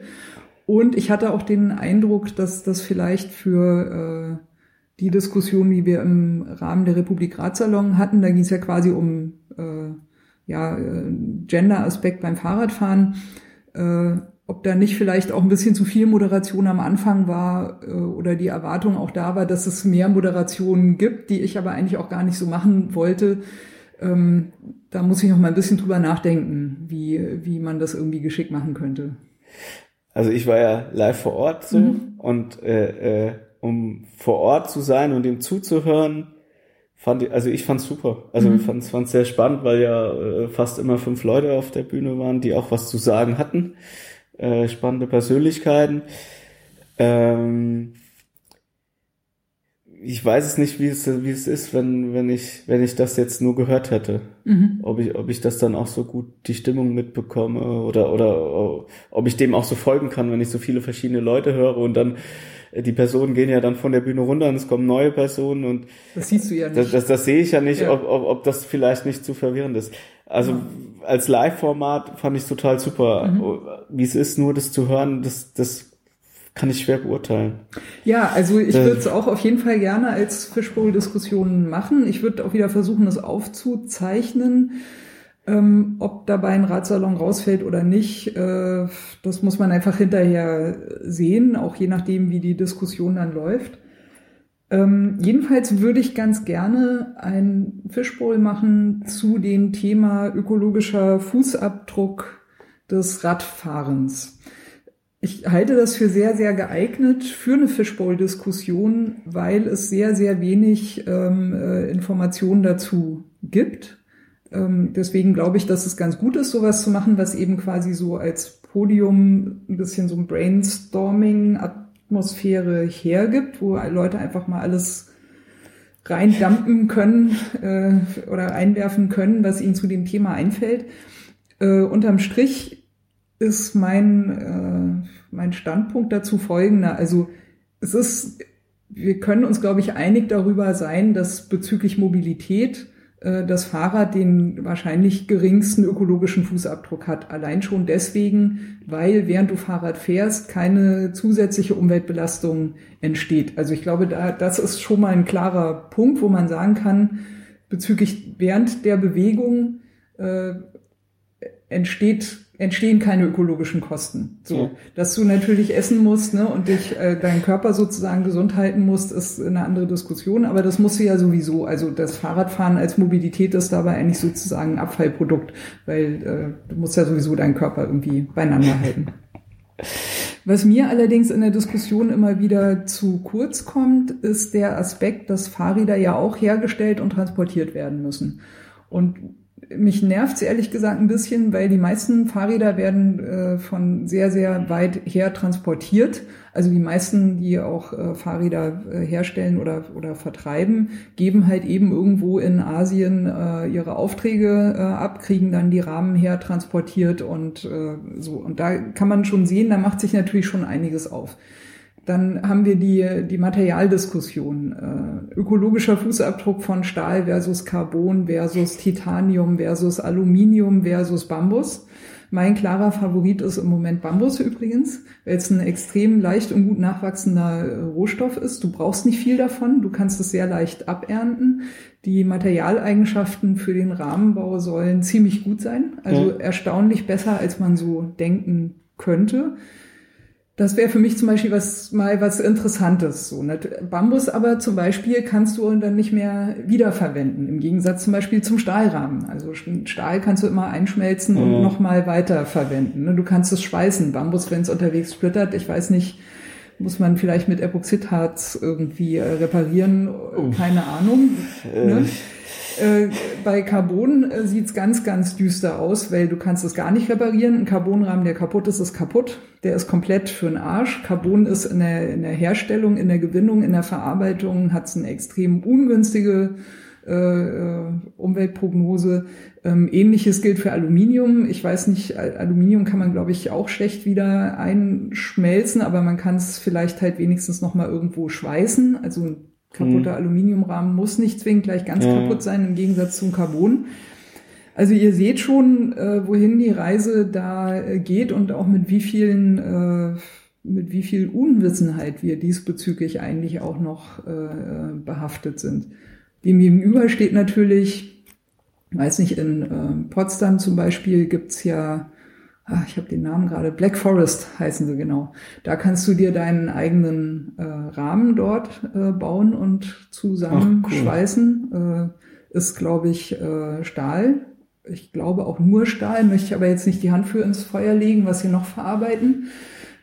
Und ich hatte auch den Eindruck, dass das vielleicht für äh, die Diskussion, die wir im Rahmen der Republik Radsalon hatten, da ging es ja quasi um äh, ja, äh, Gender-Aspekt beim Fahrradfahren, äh, ob da nicht vielleicht auch ein bisschen zu viel Moderation am Anfang war äh, oder die Erwartung auch da war, dass es mehr Moderationen gibt, die ich aber eigentlich auch gar nicht so machen wollte. Ähm, da muss ich noch mal ein bisschen drüber nachdenken, wie, wie man das irgendwie geschickt machen könnte. Also ich war ja live vor Ort so mhm. und äh, äh, um vor Ort zu sein und dem zuzuhören, fand ich, also ich fand's super. Also mhm. ich fand's, fand's sehr spannend, weil ja äh, fast immer fünf Leute auf der Bühne waren, die auch was zu sagen hatten äh, spannende Persönlichkeiten. Ähm, ich weiß es nicht, wie es, wie es ist, wenn, wenn ich, wenn ich das jetzt nur gehört hätte. Mhm. Ob ich, ob ich das dann auch so gut die Stimmung mitbekomme oder, oder ob ich dem auch so folgen kann, wenn ich so viele verschiedene Leute höre und dann die Personen gehen ja dann von der Bühne runter und es kommen neue Personen und das siehst du ja nicht. Das, das, das sehe ich ja nicht, ja. Ob, ob, ob das vielleicht nicht zu verwirrend ist. Also ja. als Live-Format fand ich total super. Mhm. Wie es ist, nur das zu hören, das, das kann ich schwer beurteilen. Ja, also ich äh. würde es auch auf jeden Fall gerne als Fishbowl-Diskussion machen. Ich würde auch wieder versuchen, das aufzuzeichnen. Ähm, ob dabei ein Radsalon rausfällt oder nicht, äh, das muss man einfach hinterher sehen, auch je nachdem, wie die Diskussion dann läuft. Ähm, jedenfalls würde ich ganz gerne ein Fishbowl machen zu dem Thema ökologischer Fußabdruck des Radfahrens. Ich halte das für sehr, sehr geeignet für eine Fishbowl-Diskussion, weil es sehr, sehr wenig ähm, äh, Informationen dazu gibt. Ähm, deswegen glaube ich, dass es ganz gut ist, sowas zu machen, was eben quasi so als Podium ein bisschen so ein Brainstorming-Atmosphäre hergibt, wo Leute einfach mal alles reindampen können äh, oder einwerfen können, was ihnen zu dem Thema einfällt. Äh, unterm Strich ist mein, äh, mein Standpunkt dazu folgender. Also es ist, wir können uns, glaube ich, einig darüber sein, dass bezüglich Mobilität das Fahrrad den wahrscheinlich geringsten ökologischen Fußabdruck hat. Allein schon deswegen, weil während du Fahrrad fährst, keine zusätzliche Umweltbelastung entsteht. Also ich glaube, da, das ist schon mal ein klarer Punkt, wo man sagen kann, bezüglich während der Bewegung äh, entsteht entstehen keine ökologischen Kosten. So, ja. dass du natürlich essen musst ne, und dich äh, deinen Körper sozusagen gesund halten musst, ist eine andere Diskussion. Aber das musst du ja sowieso. Also das Fahrradfahren als Mobilität ist dabei eigentlich sozusagen ein Abfallprodukt, weil äh, du musst ja sowieso deinen Körper irgendwie beieinander halten. Was mir allerdings in der Diskussion immer wieder zu kurz kommt, ist der Aspekt, dass Fahrräder ja auch hergestellt und transportiert werden müssen. Und mich nervt es ehrlich gesagt ein bisschen, weil die meisten Fahrräder werden äh, von sehr, sehr weit her transportiert. Also die meisten, die auch äh, Fahrräder äh, herstellen oder, oder vertreiben, geben halt eben irgendwo in Asien äh, ihre Aufträge äh, ab, kriegen dann die Rahmen her transportiert und äh, so. Und da kann man schon sehen, da macht sich natürlich schon einiges auf. Dann haben wir die, die Materialdiskussion. Äh, ökologischer Fußabdruck von Stahl versus Carbon versus Titanium versus Aluminium versus Bambus. Mein klarer Favorit ist im Moment Bambus übrigens, weil es ein extrem leicht und gut nachwachsender Rohstoff ist. Du brauchst nicht viel davon, du kannst es sehr leicht abernten. Die Materialeigenschaften für den Rahmenbau sollen ziemlich gut sein, also ja. erstaunlich besser, als man so denken könnte. Das wäre für mich zum Beispiel was mal was Interessantes. So, ne? Bambus aber zum Beispiel kannst du dann nicht mehr wiederverwenden, im Gegensatz zum Beispiel zum Stahlrahmen. Also Stahl kannst du immer einschmelzen und mhm. nochmal weiterverwenden. Ne? Du kannst es schweißen. Bambus, wenn es unterwegs splittert, ich weiß nicht, muss man vielleicht mit Epoxidharz irgendwie äh, reparieren, Uff. keine Ahnung. Äh. Ne? Äh, bei Carbon äh, sieht's ganz, ganz düster aus, weil du kannst es gar nicht reparieren. Ein Carbonrahmen, der kaputt ist, ist kaputt. Der ist komplett für den Arsch. Carbon ist in der, in der Herstellung, in der Gewinnung, in der Verarbeitung, hat's eine extrem ungünstige äh, Umweltprognose. Ähm, Ähnliches gilt für Aluminium. Ich weiß nicht, Aluminium kann man, glaube ich, auch schlecht wieder einschmelzen, aber man kann es vielleicht halt wenigstens noch mal irgendwo schweißen. Also kaputter mhm. Aluminiumrahmen muss nicht zwingend gleich ganz ja. kaputt sein, im Gegensatz zum Carbon. Also ihr seht schon, äh, wohin die Reise da äh, geht und auch mit wie vielen, äh, mit wie viel Unwissenheit wir diesbezüglich eigentlich auch noch äh, behaftet sind. Dem gegenüber steht natürlich, weiß nicht, in äh, Potsdam zum Beispiel gibt's ja ich habe den Namen gerade, Black Forest heißen sie genau. Da kannst du dir deinen eigenen äh, Rahmen dort äh, bauen und zusammenschweißen. Cool. Äh, ist, glaube ich, äh, Stahl. Ich glaube auch nur Stahl, möchte ich aber jetzt nicht die Hand für ins Feuer legen, was sie noch verarbeiten.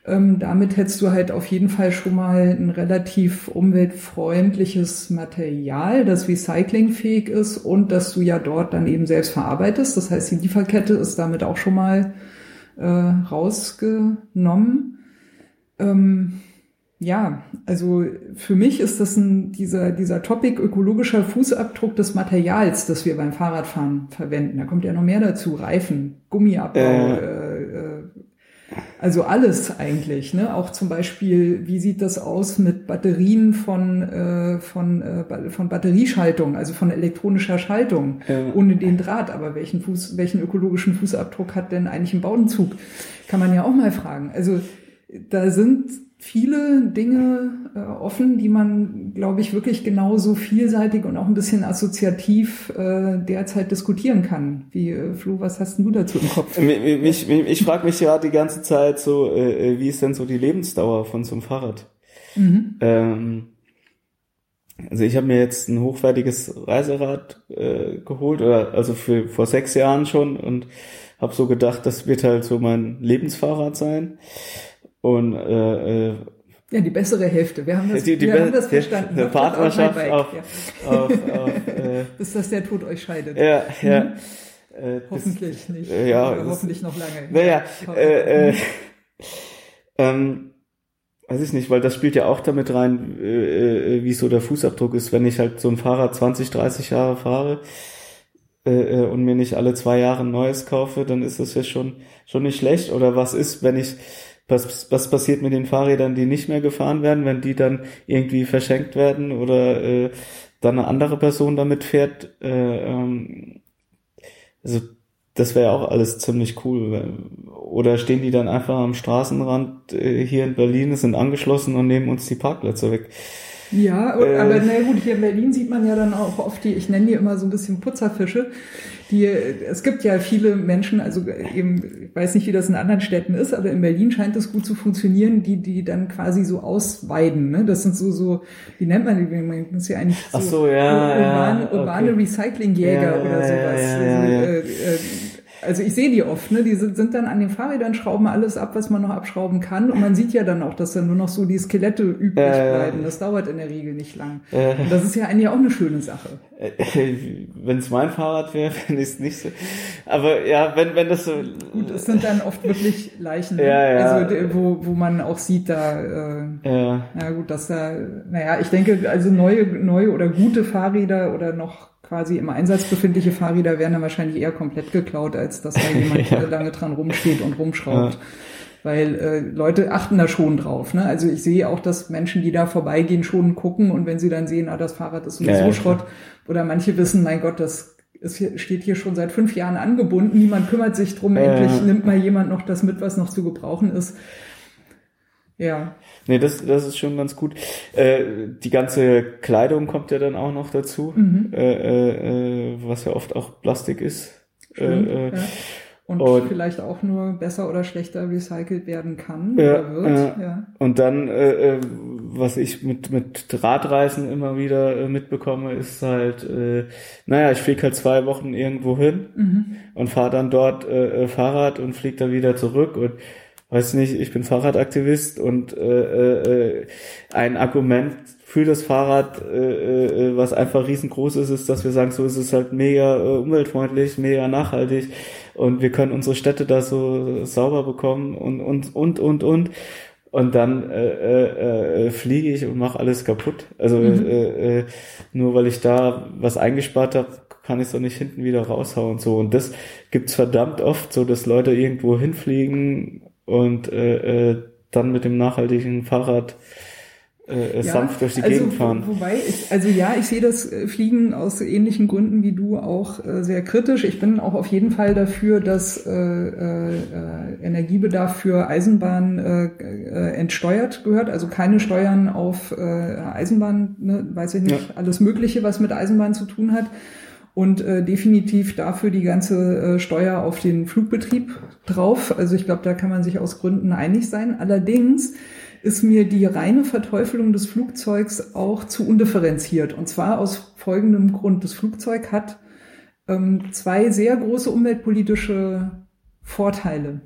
Ähm, damit hättest du halt auf jeden Fall schon mal ein relativ umweltfreundliches Material, das recyclingfähig ist und dass du ja dort dann eben selbst verarbeitest. Das heißt, die Lieferkette ist damit auch schon mal äh, rausgenommen. Ähm, ja, also für mich ist das ein, dieser, dieser Topic ökologischer Fußabdruck des Materials, das wir beim Fahrradfahren verwenden. Da kommt ja noch mehr dazu. Reifen, Gummiabbau, äh. Äh, also alles eigentlich. Ne? Auch zum Beispiel, wie sieht das aus mit Batterien von, äh, von, äh, von Batterieschaltung, also von elektronischer Schaltung, ja. ohne den Draht. Aber welchen, Fuß, welchen ökologischen Fußabdruck hat denn eigentlich ein Baudenzug? Kann man ja auch mal fragen. Also da sind viele Dinge äh, offen, die man, glaube ich, wirklich genauso vielseitig und auch ein bisschen assoziativ äh, derzeit diskutieren kann. Wie, äh, Flo, was hast denn du dazu im Kopf? Mich, mich, ich frage mich ja die ganze Zeit so, äh, äh, wie ist denn so die Lebensdauer von so einem Fahrrad? Mhm. Ähm, also ich habe mir jetzt ein hochwertiges Reiserad äh, geholt, oder also für vor sechs Jahren schon und habe so gedacht, das wird halt so mein Lebensfahrrad sein. Und äh, äh, ja, die bessere Hälfte. Wir haben das, die, die wir haben das verstanden. Eine Partnerschaft auf, ja. auf, auf äh, Bis dass der Tod euch scheidet. Ja, ja. Mhm. Äh, hoffentlich das, nicht. Äh, ja, Oder hoffentlich noch lange. Naja, äh, äh, ähm, weiß ich nicht, weil das spielt ja auch damit rein, äh, äh, wie so der Fußabdruck ist, wenn ich halt so ein Fahrrad 20, 30 Jahre fahre äh, äh, und mir nicht alle zwei Jahre ein neues kaufe, dann ist das ja schon schon nicht schlecht. Oder was ist, wenn ich was, was passiert mit den Fahrrädern, die nicht mehr gefahren werden, wenn die dann irgendwie verschenkt werden oder äh, dann eine andere Person damit fährt? Äh, ähm, also das wäre auch alles ziemlich cool. Oder stehen die dann einfach am Straßenrand äh, hier in Berlin, sind angeschlossen und nehmen uns die Parkplätze weg? Ja, äh, aber na gut, hier in Berlin sieht man ja dann auch oft die, ich nenne die immer so ein bisschen Putzerfische. Die, es gibt ja viele Menschen, also eben, ich weiß nicht, wie das in anderen Städten ist, aber in Berlin scheint das gut zu funktionieren, die, die dann quasi so ausweiden. Ne? Das sind so, so, wie nennt man die? Man muss ja eigentlich so, Ach so ja, urbane, ja, urbane okay. Recyclingjäger Ja, oder sowas. ja, ja, also, ja. Äh, äh, also ich sehe die oft, ne? Die sind, sind dann an den Fahrrädern, schrauben alles ab, was man noch abschrauben kann. Und man sieht ja dann auch, dass dann nur noch so die Skelette übrig ja. bleiben. Das dauert in der Regel nicht lang. Äh, Und das ist ja eigentlich auch eine schöne Sache. wenn es mein Fahrrad wäre, fände ich es nicht so. Aber ja, wenn, wenn das so. Gut, es sind dann oft wirklich Leichen, ne? Ja, ja. also wo, wo man auch sieht, da, äh, Ja, na gut, dass da, naja, ich denke, also neue, neue oder gute Fahrräder oder noch quasi im Einsatz befindliche Fahrräder werden dann wahrscheinlich eher komplett geklaut, als dass da jemand Ja. äh, lange dran rumsteht und rumschraubt. Ja. Weil äh, Leute achten da schon drauf. Ne? Also ich sehe auch, dass Menschen, die da vorbeigehen, schon gucken und wenn sie dann sehen, ah, das Fahrrad ist sowieso Ja, Schrott, oder manche wissen, mein Gott, das hier, steht hier schon seit fünf Jahren angebunden, niemand kümmert sich drum, endlich nimmt mal jemand noch das mit, was noch zu gebrauchen ist. Ja, nee, das, das ist schon ganz gut. Äh, die ganze Kleidung kommt ja dann auch noch dazu, Mhm. äh, äh, äh, was ja oft auch Plastik ist. stimmt. Äh, äh, ja. Und, und- vielleicht auch nur besser oder schlechter recycelt werden kann Ja, oder wird. ja. Und dann, äh, äh, was ich mit, mit Radreisen immer wieder äh, mitbekomme, ist halt, äh, naja, ich fliege halt zwei Wochen irgendwo hin Mhm. und fahre dann dort äh, äh, Fahrrad und fliege dann wieder zurück und weiß nicht, ich bin Fahrradaktivist und äh, äh, ein Argument für das Fahrrad, äh, äh, was einfach riesengroß ist, ist, dass wir sagen, so ist es halt mega äh, umweltfreundlich, mega nachhaltig und wir können unsere Städte da so sauber bekommen und und und und und und dann äh, äh, äh, fliege ich und mache alles kaputt. Also Mhm. äh, äh, nur weil ich da was eingespart habe, kann ich es doch nicht hinten wieder raushauen und so. Und das gibt's verdammt oft, so dass Leute irgendwo hinfliegen und äh, äh, dann mit dem nachhaltigen Fahrrad äh, äh, sanft durch die also, Gegend fahren. wo- Wobei, ich, also ja, ich sehe das äh, Fliegen aus ähnlichen Gründen wie du auch äh, sehr kritisch. Ich bin auch auf jeden Fall dafür, dass äh, äh, äh, Energiebedarf für Eisenbahn äh, äh, entsteuert gehört. Also keine Steuern auf äh, Eisenbahn, ne, weiß ich nicht, alles Mögliche, was mit Eisenbahn zu tun hat. Und äh, definitiv dafür die ganze äh, Steuer auf den Flugbetrieb drauf. Also ich glaube, da kann man sich aus Gründen einig sein. Allerdings ist mir die reine Verteufelung des Flugzeugs auch zu undifferenziert. Und zwar aus folgendem Grund. Das Flugzeug hat ähm, zwei sehr große umweltpolitische Vorteile.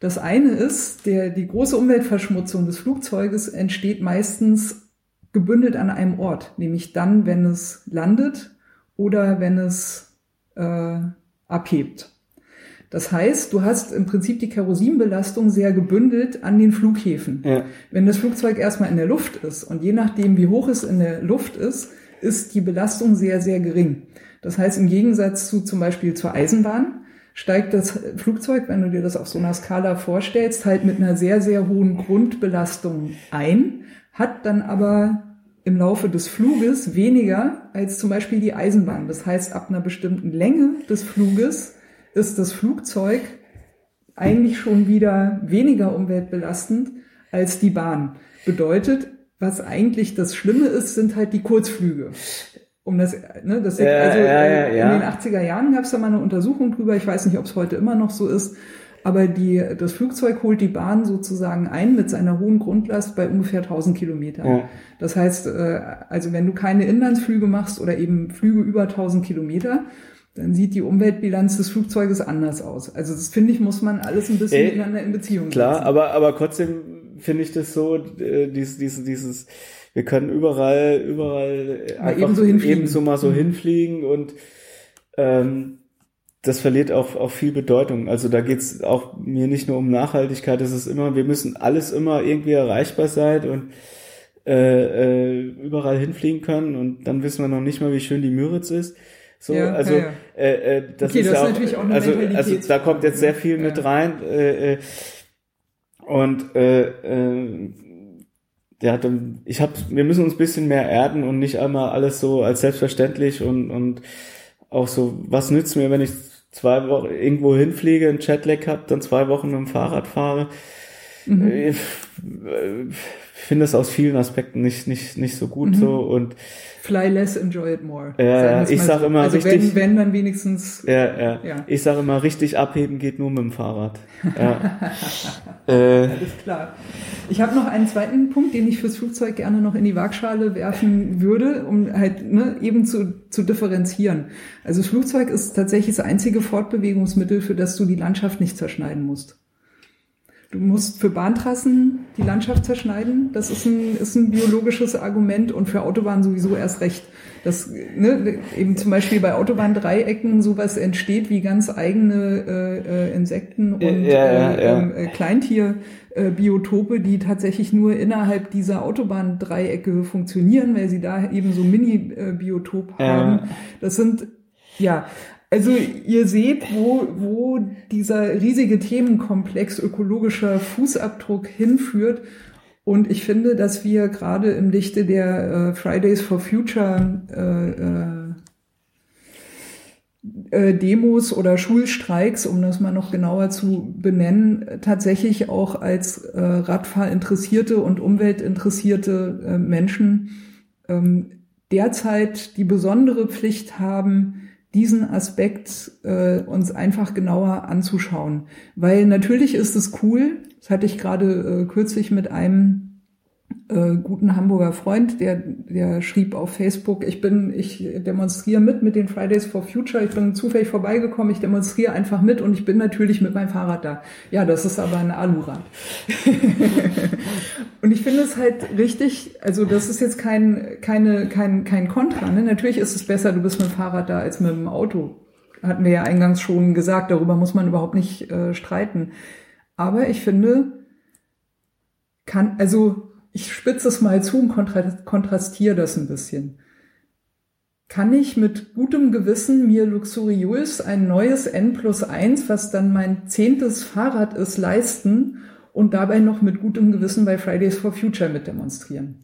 Das eine ist, der, die große Umweltverschmutzung des Flugzeuges entsteht meistens gebündelt an einem Ort, nämlich dann, wenn es landet oder wenn es äh, abhebt. Das heißt, du hast im Prinzip die Kerosinbelastung sehr gebündelt an den Flughäfen. Ja. Wenn das Flugzeug erstmal in der Luft ist und je nachdem, wie hoch es in der Luft ist, ist die Belastung sehr, sehr gering. Das heißt, im Gegensatz zu zum Beispiel zur Eisenbahn steigt das Flugzeug, wenn du dir das auf so einer Skala vorstellst, halt mit einer sehr, sehr hohen Grundbelastung ein, hat dann aber im Laufe des Fluges weniger als zum Beispiel die Eisenbahn. Das heißt, ab einer bestimmten Länge des Fluges ist das Flugzeug eigentlich schon wieder weniger umweltbelastend als die Bahn. Bedeutet, was eigentlich das Schlimme ist, sind halt die Kurzflüge. Um das, ne, das Ja, also ja, ja, äh, in den 80er Jahren gab es da mal eine Untersuchung drüber. Ich weiß nicht, ob es heute immer noch so ist. Aber die, das Flugzeug holt die Bahn sozusagen ein mit seiner hohen Grundlast bei ungefähr 1000 Kilometern. Ja. Das heißt, äh, also wenn du keine Inlandsflüge machst oder eben Flüge über 1000 Kilometer, dann sieht die Umweltbilanz des Flugzeuges anders aus. Also das finde ich, muss man alles ein bisschen Ey, miteinander in Beziehung Klar, setzen. aber, aber trotzdem finde ich das so, äh, dieses, dieses, dieses, wir können überall, überall einfach ebenso, hinfliegen. ebenso mal so mhm. hinfliegen und ähm, das verliert auch, auch viel Bedeutung. Also da geht's auch mir nicht nur um Nachhaltigkeit, es ist immer, wir müssen alles immer irgendwie erreichbar sein und äh, äh, überall hinfliegen können und dann wissen wir noch nicht mal, wie schön die Müritz ist. So, ja, also ja, ja. Äh, äh, das okay, ist das ja auch, natürlich auch eine also, also da kommt jetzt sehr viel mit rein äh, äh, und äh, äh, der hat, ich habe, wir müssen uns ein bisschen mehr erden und nicht einmal alles so als selbstverständlich und und auch so, was nützt mir, wenn ich zwei Wochen irgendwo hinfliege, einen Chatlag habe, dann zwei Wochen mit dem Fahrrad fahre. Mhm. Ich, finde das aus vielen Aspekten nicht nicht nicht so gut mhm. so und Fly less, enjoy it more. Ja, ich sag so. immer also richtig. Wenn, wenn dann wenigstens. Ja, ja, ja. Ich sag immer, richtig abheben geht nur mit dem Fahrrad. Ja. äh, Alles klar. Ich habe noch einen zweiten Punkt, den ich fürs Flugzeug gerne noch in die Waagschale werfen würde, um halt ne, eben zu, zu differenzieren. Also das Flugzeug ist tatsächlich das einzige Fortbewegungsmittel, für das du die Landschaft nicht zerschneiden musst. Du musst für Bahntrassen die Landschaft zerschneiden. Das ist ein, ist ein biologisches Argument und für Autobahnen sowieso erst recht. Dass ne, eben zum Beispiel bei Autobahndreiecken sowas entsteht wie ganz eigene äh, äh, Insekten und ja, ja, ja. Ähm, äh, Kleintierbiotope, die tatsächlich nur innerhalb dieser Autobahndreiecke funktionieren, weil sie da eben so Mini-Biotop haben. Das sind ja, also ihr seht, wo, wo dieser riesige Themenkomplex ökologischer Fußabdruck hinführt. Und ich finde, dass wir gerade im Lichte der äh, Fridays for Future äh, äh, Demos oder Schulstreiks, um das mal noch genauer zu benennen, tatsächlich auch als äh, Radfahrinteressierte und umweltinteressierte äh, Menschen ähm, derzeit die besondere Pflicht haben, diesen Aspekt äh, uns einfach genauer anzuschauen. Weil natürlich ist es cool, das hatte ich gerade äh, kürzlich mit einem äh, guten Hamburger Freund, der, der schrieb auf Facebook, ich bin, ich demonstriere mit mit den Fridays for Future, ich bin zufällig vorbeigekommen, ich demonstriere einfach mit und ich bin natürlich mit meinem Fahrrad da. Ja, das ist aber ein Alurad. und ich finde es halt richtig, also das ist jetzt kein, keine, kein, kein Kontra. Ne? Natürlich ist es besser, du bist mit dem Fahrrad da als mit dem Auto. Hatten wir ja eingangs schon gesagt, darüber muss man überhaupt nicht äh, streiten. Aber ich finde, kann, also ich spitze es mal zu und kontrastiere das ein bisschen. Kann ich mit gutem Gewissen mir luxuriös ein neues N plus 1, was dann mein zehntes Fahrrad ist, leisten und dabei noch mit gutem Gewissen bei Fridays for Future mit demonstrieren?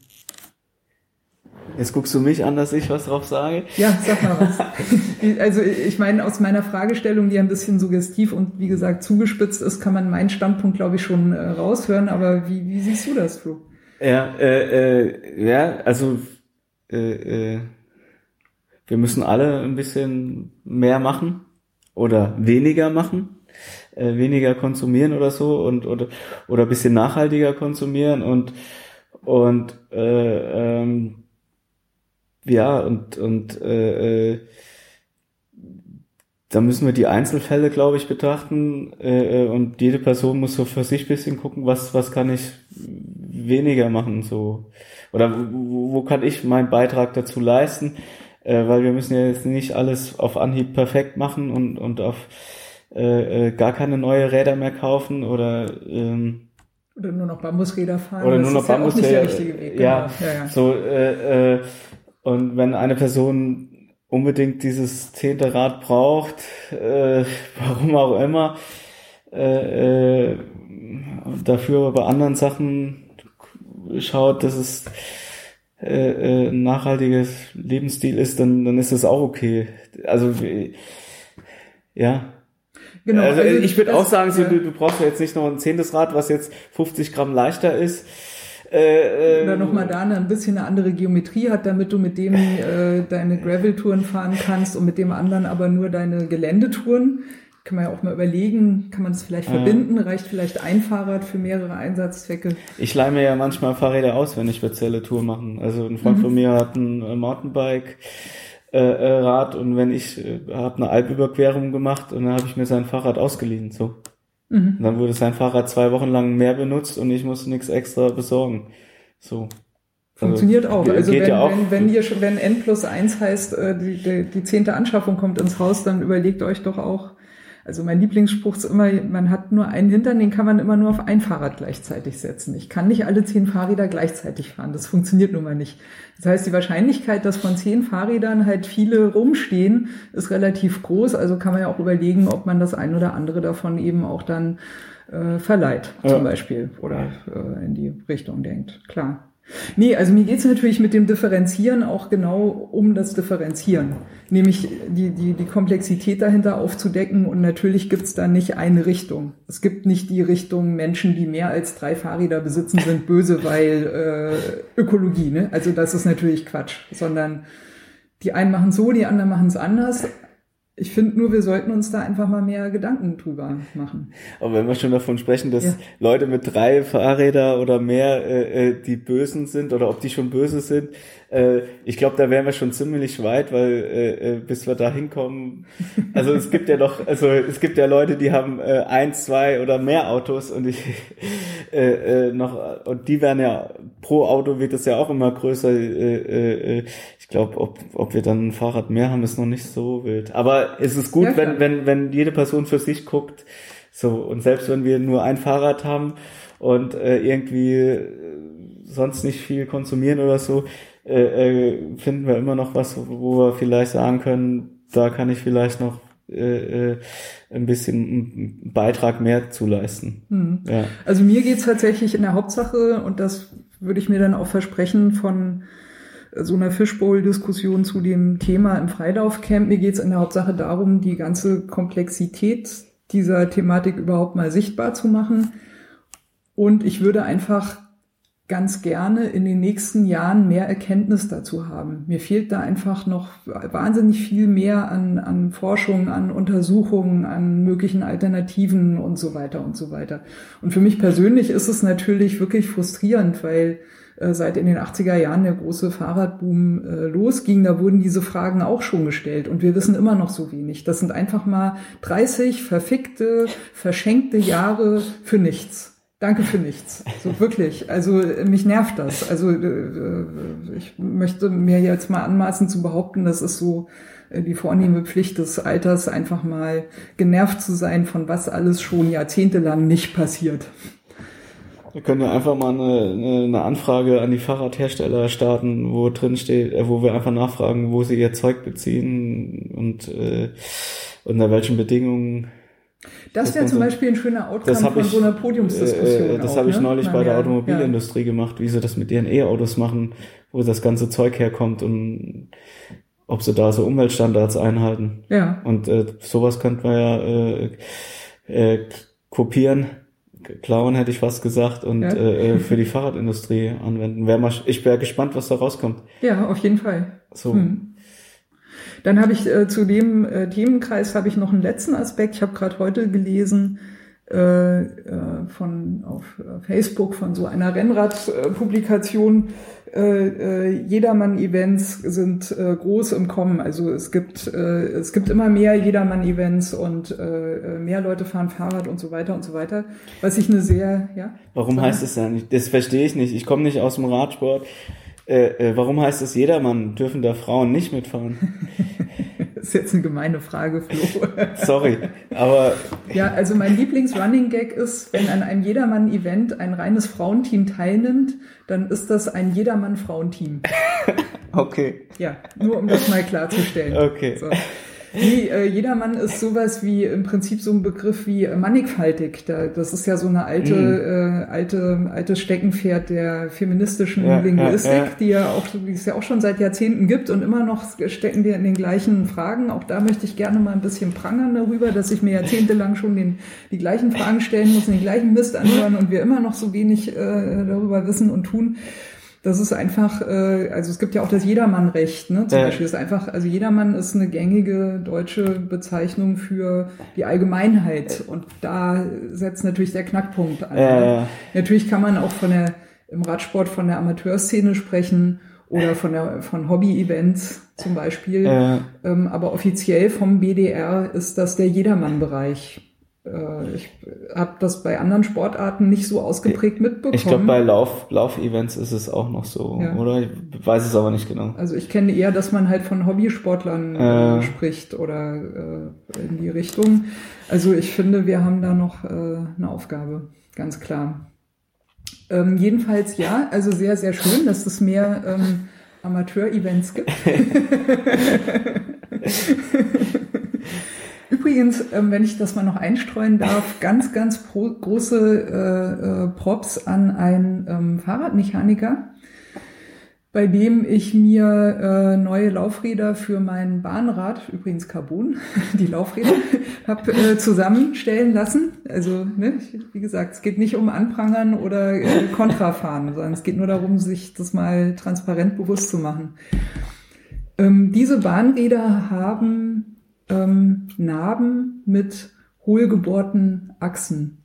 Jetzt guckst du mich an, dass ich was drauf sage. Ja, sag mal was. also ich meine, aus meiner Fragestellung, die ein bisschen suggestiv und wie gesagt zugespitzt ist, kann man meinen Standpunkt, glaube ich, schon äh, raushören. Aber wie, wie siehst du das, Flo? Ja, äh, äh, ja, also äh, äh, wir müssen alle ein bisschen mehr machen oder weniger machen, äh, weniger konsumieren oder so und oder oder bisschen nachhaltiger konsumieren und und äh, ähm, ja und und äh, äh, da müssen wir die Einzelfälle, glaube ich, betrachten äh, äh, und jede Person muss so für sich bisschen gucken, was was kann ich weniger machen so oder wo, wo kann ich meinen Beitrag dazu leisten, äh, weil wir müssen ja jetzt nicht alles auf Anhieb perfekt machen und und auf äh, äh, gar keine neue Räder mehr kaufen oder ähm, oder nur noch Bambusräder fahren. Oder nur noch Bambusräder. Ja, Weg, ja, genau. ja, ja, so äh, äh, und wenn eine Person unbedingt dieses zehnte Rad braucht, äh, warum auch immer, äh, äh, dafür bei anderen Sachen schaut, dass es äh, äh, ein nachhaltiges Lebensstil ist, dann, dann ist das auch okay. Also ja. Genau, also, also ich würde auch sagen, so, du, du brauchst ja jetzt nicht noch ein zehntes Rad, was jetzt 50 Gramm leichter ist. Äh, Oder ähm, nochmal da ein bisschen eine andere Geometrie hat, damit du mit dem äh, deine Gravel-Touren fahren kannst und mit dem anderen aber nur deine Geländetouren kann man ja auch mal überlegen, kann man das vielleicht verbinden? Reicht vielleicht ein Fahrrad für mehrere Einsatzzwecke? Ich leih mir ja manchmal Fahrräder aus, wenn ich spezielle Tour machen. Also ein Freund mhm. von mir hat ein äh, Mountainbike. Äh, äh, Rad und wenn ich äh, habe eine Alpüberquerung gemacht und dann habe ich mir sein Fahrrad ausgeliehen so mhm. dann wurde sein Fahrrad zwei Wochen lang mehr benutzt und ich musste nichts extra besorgen so Funktioniert also, auch. Also wenn, ja auch. wenn, wenn ihr schon, wenn N plus eins heißt, äh, die, die, die zehnte Anschaffung kommt ins Haus, dann überlegt euch doch auch, also mein Lieblingsspruch ist immer, man hat nur einen Hintern, den kann man immer nur auf ein Fahrrad gleichzeitig setzen. Ich kann nicht alle zehn Fahrräder gleichzeitig fahren. Das funktioniert nun mal nicht. Das heißt, die Wahrscheinlichkeit, dass von zehn Fahrrädern halt viele rumstehen, ist relativ groß. Also kann man ja auch überlegen, ob man das ein oder andere davon eben auch dann äh, verleiht, ja. zum Beispiel, oder äh, in die Richtung denkt. Klar. Nee, also mir geht's natürlich mit dem Differenzieren auch genau um das Differenzieren, nämlich die, die, die Komplexität dahinter aufzudecken und natürlich gibt's da nicht eine Richtung. Es gibt nicht die Richtung, Menschen, die mehr als drei Fahrräder besitzen, sind böse, weil äh, Ökologie, ne? Also das ist natürlich Quatsch, sondern die einen machen so, die anderen machen es anders, ich finde nur, wir sollten uns da einfach mal mehr Gedanken drüber machen. Aber wenn wir schon davon sprechen, dass ja. Leute mit drei Fahrräder oder mehr äh, äh, die Bösen sind oder ob die schon böse sind, äh, ich glaube, da wären wir schon ziemlich weit, weil äh, äh, bis wir da hinkommen. Also es gibt ja doch, also es gibt ja Leute, die haben äh, eins, zwei oder mehr Autos und ich äh, äh, noch und die werden ja pro Auto wird das ja auch immer größer. Äh, äh, ich glaube, ob, ob wir dann ein Fahrrad mehr haben, ist noch nicht so wild. Aber es ist gut, ja, wenn, wenn, wenn jede Person für sich guckt. So, und selbst wenn wir nur ein Fahrrad haben und äh, irgendwie äh, sonst nicht viel konsumieren oder so, äh, äh, finden wir immer noch was, wo wir vielleicht sagen können, da kann ich vielleicht noch äh, äh ein bisschen einen Beitrag mehr zu leisten. Hm. Ja. Also mir geht's tatsächlich in der Hauptsache, und das würde ich mir dann auch versprechen von so einer Fishbowl-Diskussion zu dem Thema im Freilaufcamp. Mir geht es in der Hauptsache darum, die ganze Komplexität dieser Thematik überhaupt mal sichtbar zu machen. Und ich würde einfach ganz gerne in den nächsten Jahren mehr Erkenntnis dazu haben. Mir fehlt da einfach noch wahnsinnig viel mehr an, an Forschung, an Untersuchungen, an möglichen Alternativen und so weiter und so weiter. Und für mich persönlich ist es natürlich wirklich frustrierend, weil äh, seit in den 80er Jahren der große Fahrradboom äh, losging, da wurden diese Fragen auch schon gestellt und wir wissen immer noch so wenig. Das sind einfach mal 30 verfickte, verschenkte Jahre für nichts. Danke für nichts. So wirklich. Also mich nervt das. Also äh, ich möchte mir jetzt mal anmaßen zu behaupten, das ist so die vornehme Pflicht des Alters, einfach mal genervt zu sein, von was alles schon jahrzehntelang nicht passiert. Wir können ja einfach mal eine, eine Anfrage an die Fahrradhersteller starten, wo drin steht, äh, wo wir einfach nachfragen, wo sie ihr Zeug beziehen und äh, unter welchen Bedingungen. Das wäre zum Beispiel ein schöner Outcome von ich, so einer Podiumsdiskussion. Äh, das habe ich ne? neulich bei der ja, Automobilindustrie ja. gemacht, wie sie das mit ihren E-Autos machen, wo das ganze Zeug herkommt und ob sie da so Umweltstandards einhalten. Ja. Und äh, sowas könnte man ja äh, äh, kopieren klauen, hätte ich fast gesagt, und ja. Äh, äh, für die Fahrradindustrie anwenden. Wär mal, ich wäre gespannt, was da rauskommt. Ja, auf jeden Fall. So. Hm. Dann habe ich äh, zu dem äh, Themenkreis habe ich noch einen letzten Aspekt. Ich habe gerade heute gelesen äh, äh, von auf Facebook von so einer Rennradpublikation, äh, äh, Jedermann-Events sind groß im Kommen. Also es gibt, es gibt immer mehr Jedermann-Events und mehr Leute fahren Fahrrad und so weiter und so weiter. Was ich eine sehr, ja. Warum heißt es ja nicht? Das verstehe ich nicht. Ich komme nicht aus dem Radsport. Äh, äh, warum heißt es Jedermann? Dürfen da Frauen nicht mitfahren? Das ist jetzt eine gemeine Frage, Flo. Sorry, aber. Ja, also mein Lieblings-Running-Gag ist, wenn an einem Jedermann-Event ein reines Frauenteam teilnimmt, dann ist das ein Jedermann-Frauenteam. okay. Ja, nur um das mal klarzustellen. Okay. So. Nee, äh, jedermann ist sowas wie im Prinzip so ein Begriff wie äh, mannigfaltig. Da, das ist ja so eine alte, mhm. äh, alte, altes Steckenpferd der feministischen ja, Linguistik, ja, ja. die ja auch, die es ja auch schon seit Jahrzehnten gibt und immer noch stecken wir in den gleichen Fragen. Auch da möchte ich gerne mal ein bisschen prangern darüber, dass ich mir jahrzehntelang schon den, die gleichen Fragen stellen muss, den gleichen Mist anhören und wir immer noch so wenig äh, darüber wissen und tun. Das ist einfach, äh, also es gibt ja auch das Jedermannrecht, ne? Zum Ja. Beispiel ist einfach, also Jedermann ist eine gängige deutsche Bezeichnung für die Allgemeinheit und da setzt natürlich der Knackpunkt an. Ja, ja. Natürlich kann man auch von der im Radsport von der Amateurszene sprechen oder von der von Hobby-Events zum Beispiel. Ja. Ähm, aber offiziell vom BDR ist das der Jedermann-Bereich. Äh, ich habe das bei anderen Sportarten nicht so ausgeprägt mitbekommen. Ich glaube, bei Lauf, Lauf-Events ist es auch noch so, Ja. oder? Ich weiß es aber nicht genau. Also ich kenne eher, dass man halt von Hobbysportlern Äh. äh, spricht oder äh, in die Richtung. Also ich finde, wir haben da noch äh, eine Aufgabe, ganz klar. Ähm, jedenfalls ja, also sehr, sehr schön, dass es mehr ähm, Amateur-Events gibt. Übrigens, ähm, wenn ich das mal noch einstreuen darf, ganz, ganz große äh, äh, Props an einen ähm, Fahrradmechaniker, bei dem ich mir äh, neue Laufräder für mein Bahnrad, übrigens Carbon, die Laufräder, habe äh, zusammenstellen lassen. Also, ne, wie gesagt, es geht nicht um Anprangern oder äh, Kontrafahren, sondern es geht nur darum, sich das mal transparent bewusst zu machen. Ähm, diese Bahnräder haben ähm, Narben mit hohlgebohrten Achsen.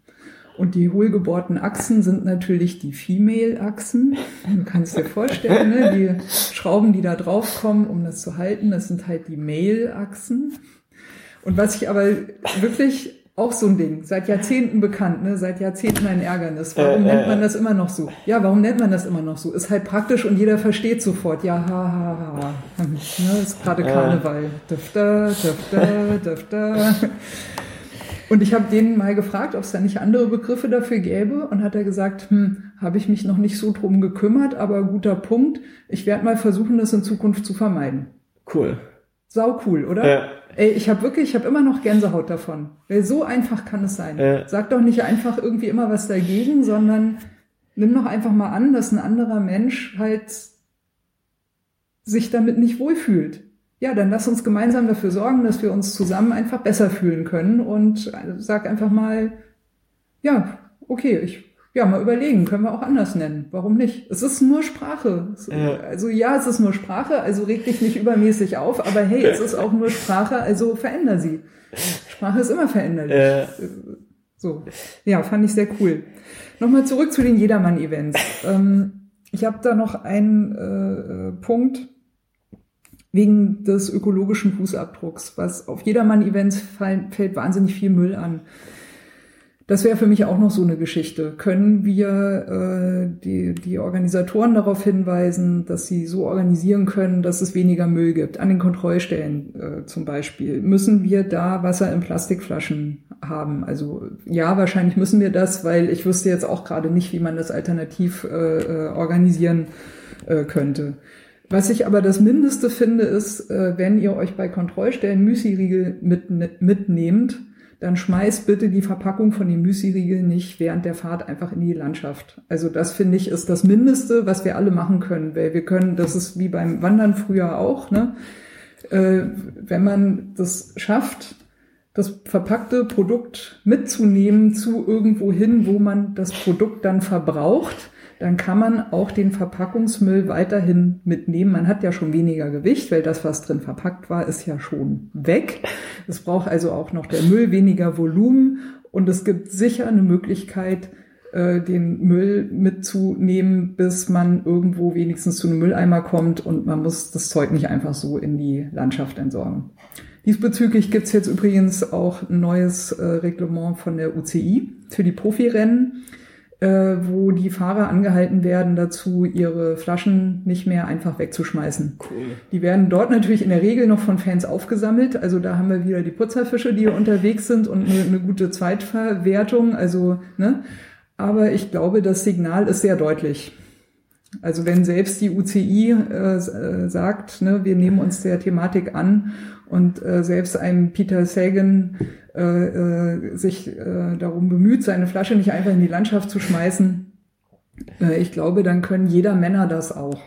Und die hohlgebohrten Achsen sind natürlich die Female-Achsen. Du kannst dir vorstellen, ne? die Schrauben, die da drauf kommen, um das zu halten, das sind halt die Male-Achsen. Und was ich aber wirklich auch so ein Ding, seit Jahrzehnten bekannt, ne? seit Jahrzehnten ein Ärgernis. Warum Äh, äh, nennt man das immer noch so? Ja, warum nennt man das immer noch so? Ist halt praktisch und jeder versteht sofort. Ja, ha, ha, ha. Ne? Ist gerade Ja. Karneval. Döfter, döfter, döfter. Und ich habe den mal gefragt, ob es da nicht andere Begriffe dafür gäbe und hat er gesagt, hm, habe ich mich noch nicht so drum gekümmert, aber guter Punkt. Ich werde mal versuchen, das in Zukunft zu vermeiden. Cool. Sau cool, oder? Ja. Ey, ich habe wirklich, ich habe immer noch Gänsehaut davon. Weil so einfach kann es sein. Ja. Sag doch nicht einfach irgendwie immer was dagegen, sondern nimm doch einfach mal an, dass ein anderer Mensch halt sich damit nicht wohlfühlt. Ja, dann lass uns gemeinsam dafür sorgen, dass wir uns zusammen einfach besser fühlen können und sag einfach mal, ja, okay, ich, ja, mal überlegen, können wir auch anders nennen. Warum nicht? Es ist nur Sprache. Ja. Also ja, es ist nur Sprache, also reg dich nicht übermäßig auf, aber hey, es ist auch nur Sprache, also veränder sie. Sprache ist immer veränderlich. Äh, So, ja, fand ich sehr cool. Nochmal zurück zu den Jedermann-Events. Ähm, ich habe da noch einen äh, Punkt wegen des ökologischen Fußabdrucks, was auf Jedermann-Events fällt wahnsinnig viel Müll an. Das wäre für mich auch noch so eine Geschichte. Können wir äh, die, die Organisatoren darauf hinweisen, dass sie so organisieren können, dass es weniger Müll gibt? An den Kontrollstellen äh, zum Beispiel. Müssen wir da Wasser in Plastikflaschen haben? Also ja, wahrscheinlich müssen wir das, weil ich wüsste jetzt auch gerade nicht, wie man das alternativ äh, äh, organisieren äh, könnte. Was ich aber das Mindeste finde, ist, äh, wenn ihr euch bei Kontrollstellen Müsli-Riegel mit, mitnehmt, dann schmeißt bitte die Verpackung von den Müsli-Riegeln nicht während der Fahrt einfach in die Landschaft. Also das finde ich ist das Mindeste, was wir alle machen können, weil wir können, das ist wie beim Wandern früher auch, ne? Äh, wenn man das schafft, das verpackte Produkt mitzunehmen zu irgendwo hin, wo man das Produkt dann verbraucht, dann kann man auch den Verpackungsmüll weiterhin mitnehmen. Man hat ja schon weniger Gewicht, weil das, was drin verpackt war, ist ja schon weg. Es braucht also auch noch der Müll weniger Volumen und es gibt sicher eine Möglichkeit, äh, den Müll mitzunehmen, bis man irgendwo wenigstens zu einem Mülleimer kommt und man muss das Zeug nicht einfach so in die Landschaft entsorgen. Diesbezüglich gibt's jetzt übrigens auch ein neues äh, Reglement von der UCI für die Profirennen wo die Fahrer angehalten werden dazu, ihre Flaschen nicht mehr einfach wegzuschmeißen. cool. Die werden dort natürlich in der Regel noch von Fans aufgesammelt. Also da haben wir wieder die Putzerfische, die hier unterwegs sind und eine, eine gute Zweitverwertung. Also, ne? Aber ich glaube, das Signal ist sehr deutlich. Also wenn selbst die UCI äh, äh, sagt, ne, wir nehmen uns der Thematik an und äh, selbst ein Peter Sagan äh, äh, sich äh, darum bemüht, seine Flasche nicht einfach in die Landschaft zu schmeißen, äh, ich glaube, dann können jeder Männer das auch.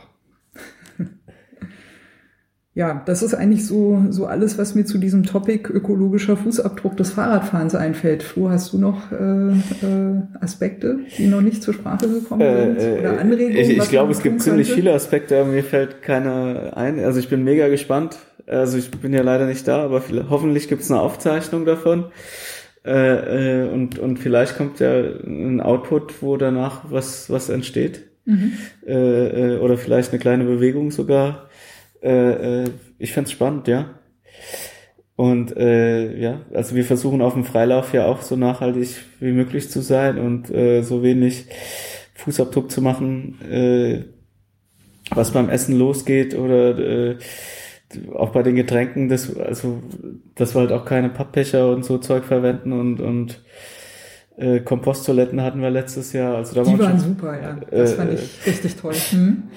Ja, das ist eigentlich so, so alles, was mir zu diesem Topic ökologischer Fußabdruck des Fahrradfahrens einfällt. Flo, hast du noch äh, äh, Aspekte, die noch nicht zur Sprache gekommen sind? Äh, Oder Anregungen? ich ich glaube, es gibt ziemlich könnte? viele Aspekte, aber mir fällt keiner ein. Also ich bin mega gespannt. Also ich bin ja leider nicht da, aber vielleicht, hoffentlich gibt es eine Aufzeichnung davon. Äh, äh, und, und vielleicht kommt ja ein Output, wo danach was, was entsteht. Mhm. Äh, äh, oder vielleicht eine kleine Bewegung sogar. Äh, äh, ich find's spannend, ja. Und äh, ja, also wir versuchen auf dem Freilauf ja auch so nachhaltig wie möglich zu sein und äh, so wenig Fußabdruck zu machen, äh, was beim Essen losgeht oder äh, auch bei den Getränken, das, also dass wir halt auch keine Pappbecher und so Zeug verwenden und und äh, Komposttoiletten hatten wir letztes Jahr. Also da Die waren schon- super, ja. Das Äh, fand ich richtig toll. Mhm.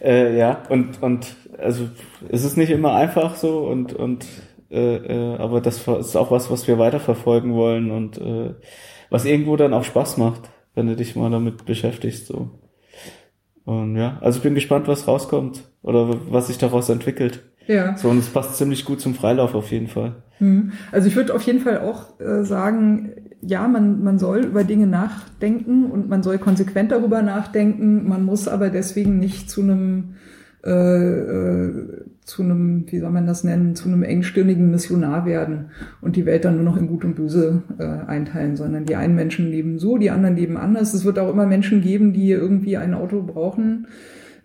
Äh, ja, und, und also es ist nicht immer einfach so und, und äh, äh, aber das ist auch was, was wir weiterverfolgen wollen und äh, was irgendwo dann auch Spaß macht, wenn du dich mal damit beschäftigst. So. Und ja, also ich bin gespannt, was rauskommt oder was sich daraus entwickelt. Ja. So, und es passt ziemlich gut zum Freilauf auf jeden Fall. Hm. Also ich würde auf jeden Fall auch äh, sagen, ja, man, man soll über Dinge nachdenken und man soll konsequent darüber nachdenken. Man muss aber deswegen nicht zu einem, äh, äh, zu einem, wie soll man das nennen, zu einem engstirnigen Missionar werden und die Welt dann nur noch in Gut und Böse äh, einteilen, sondern die einen Menschen leben so, die anderen leben anders. Es wird auch immer Menschen geben, die irgendwie ein Auto brauchen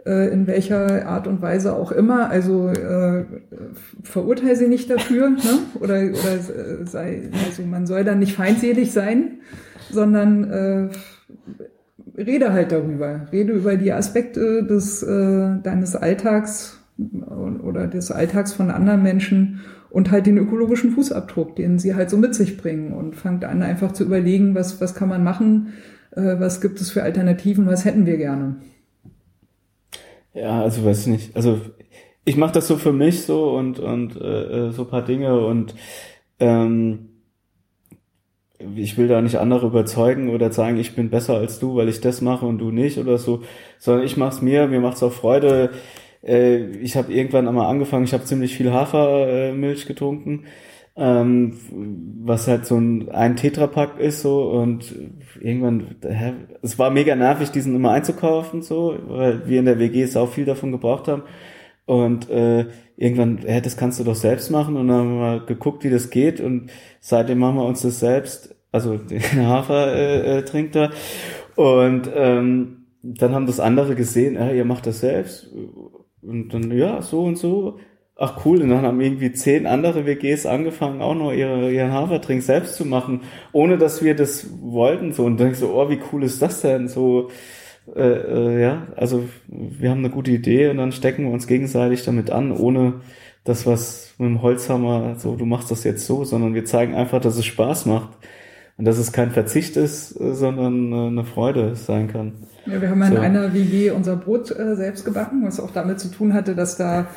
äh, in welcher Art und Weise auch immer. Also äh, verurteile sie nicht dafür, ne? oder, oder äh, sei, also man soll dann nicht feindselig sein, sondern äh, rede halt darüber. Rede über die Aspekte des äh, deines Alltags oder des Alltags von anderen Menschen und halt den ökologischen Fußabdruck, den sie halt so mit sich bringen und fangt an einfach zu überlegen, was was kann man machen, äh, was gibt es für Alternativen, was hätten wir gerne. Ja, also weiß ich nicht. Also ich mache das so für mich so und und äh, äh, so paar Dinge und ähm, ich will da nicht andere überzeugen oder sagen, ich bin besser als du, weil ich das mache und du nicht oder so, sondern ich mach's mir, mir macht's auch Freude. Äh, ich habe irgendwann einmal angefangen, ich habe ziemlich viel Hafermilch getrunken, ähm, was halt so ein, ein Tetrapack ist so und irgendwann, hä, es war mega nervig, diesen immer einzukaufen so, weil wir in der WG es auch viel davon gebraucht haben. Und äh, irgendwann, hä, das kannst du doch selbst machen. Und dann haben wir mal geguckt, wie das geht. Und seitdem machen wir uns das selbst, also den Hafer äh, äh, trinkt er. Und ähm, dann haben das andere gesehen, äh, ihr macht das selbst. Und dann, ja, so und so. Ach cool, und dann haben irgendwie zehn andere WGs angefangen, auch noch ihre, ihren Hafertrink selbst zu machen, ohne dass wir das wollten. So. Und dann so, oh, wie cool ist das denn? So, äh, äh, ja, also wir haben eine gute Idee und dann stecken wir uns gegenseitig damit an, ohne das, was mit dem Holzhammer, so du machst das jetzt so, sondern wir zeigen einfach, dass es Spaß macht und dass es kein Verzicht ist, äh, sondern äh, eine Freude sein kann. Ja, wir haben in So. einer WG unser Brot äh, selbst gebacken, was auch damit zu tun hatte, dass da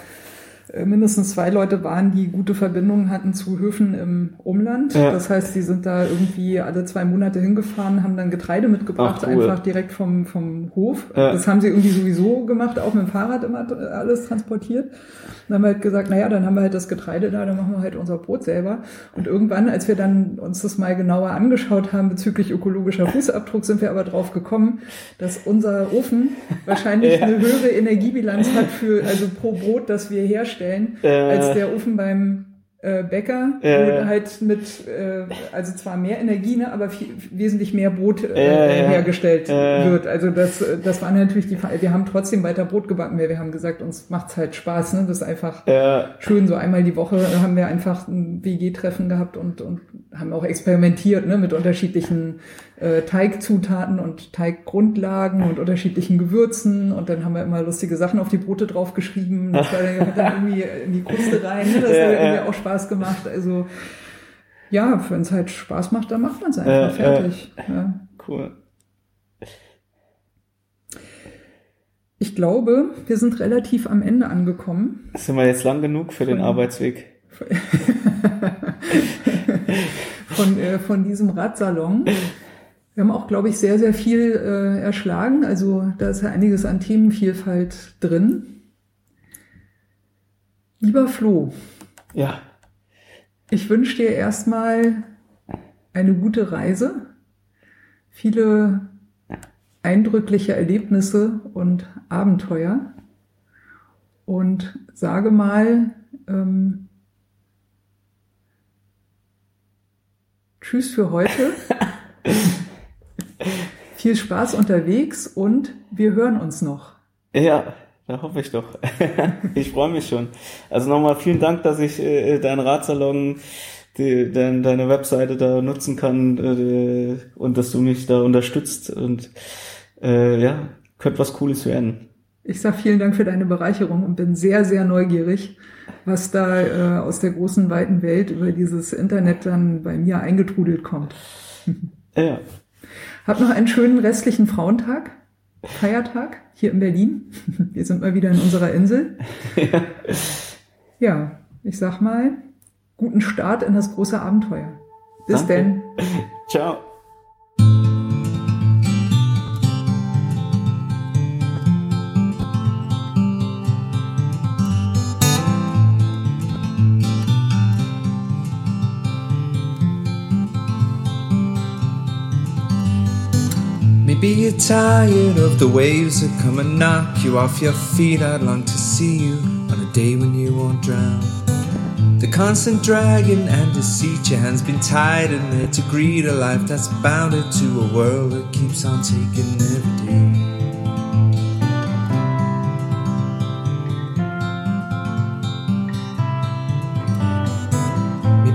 mindestens zwei Leute waren, die gute Verbindungen hatten zu Höfen im Umland. Ja. Das heißt, die sind da irgendwie alle zwei Monate hingefahren, haben dann Getreide mitgebracht, Ach, cool. einfach direkt vom, vom Hof. Ja. Das haben sie irgendwie sowieso gemacht, auch mit dem Fahrrad immer äh, alles transportiert. Dann haben wir halt gesagt, naja, dann haben wir halt das Getreide da, dann machen wir halt unser Brot selber. Und irgendwann, als wir dann uns das mal genauer angeschaut haben bezüglich ökologischer Fußabdruck, sind wir aber drauf gekommen, dass unser Ofen wahrscheinlich Ja. eine höhere Energiebilanz hat für, also pro Brot, das wir herstellen, Äh. als der Ofen beim äh, Bäcker, Äh. wo halt mit, äh, also zwar mehr Energie, ne, aber viel, wesentlich mehr Brot äh, Äh, hergestellt Äh. wird. Also das, äh, das war natürlich die. Wir haben trotzdem weiter Brot gebacken, weil wir haben gesagt, uns macht's halt Spaß, ne? Das ist einfach schön. So einmal die Woche haben wir einfach ein WG-Treffen gehabt und, und haben auch experimentiert, ne, mit unterschiedlichen äh, Teigzutaten und Teiggrundlagen und unterschiedlichen Gewürzen. Und dann haben wir immer lustige Sachen auf die Brote draufgeschrieben. Das war dann, irgendwie in die Kruste rein. Ne? Das Ja, hat irgendwie ja. auch Spaß gemacht. Also ja, wenn es halt Spaß macht, dann macht man es einfach Äh, äh. fertig. Ja. cool. Ich glaube, wir sind relativ am Ende angekommen. Sind wir jetzt lang genug für den Von- Arbeitsweg? von, äh, von diesem Radsalon. Wir haben auch, glaube ich, sehr, sehr viel äh, erschlagen. Also da ist ja einiges an Themenvielfalt drin. Lieber Flo. Ja. Ich wünsche dir erstmal eine gute Reise, viele eindrückliche Erlebnisse und Abenteuer und sage mal ähm, Tschüss für heute. Viel Spaß unterwegs und wir hören uns noch. Ja, da hoffe ich doch. ich freue mich schon. Also nochmal vielen Dank, dass ich äh, deinen Radsalon, die, dein, deine Webseite da nutzen kann äh, und dass du mich da unterstützt und äh, ja, könnte was Cooles werden. Ich sage vielen Dank für deine Bereicherung und bin sehr, sehr neugierig, was da äh, aus der großen, weiten Welt über dieses Internet dann bei mir eingetrudelt kommt. Ja. Hab noch einen schönen restlichen Frauentag, Feiertag hier in Berlin. Wir sind mal wieder in unserer Insel. Ja, ja ich sag mal, guten Start in das große Abenteuer. Bis Danke. denn. Ciao. Maybe you're tired of the waves that come and knock you off your feet. I'd long to see you on a day when you won't drown. The constant dragging and deceit, your hands been tied in there to greet a life that's bounded to a world that keeps on taking every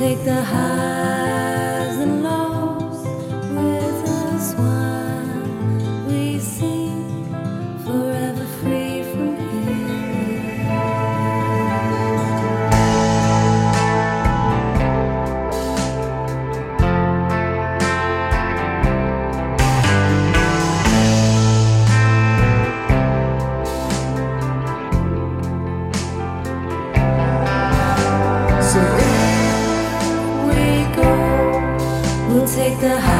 take the highs and lows take the highs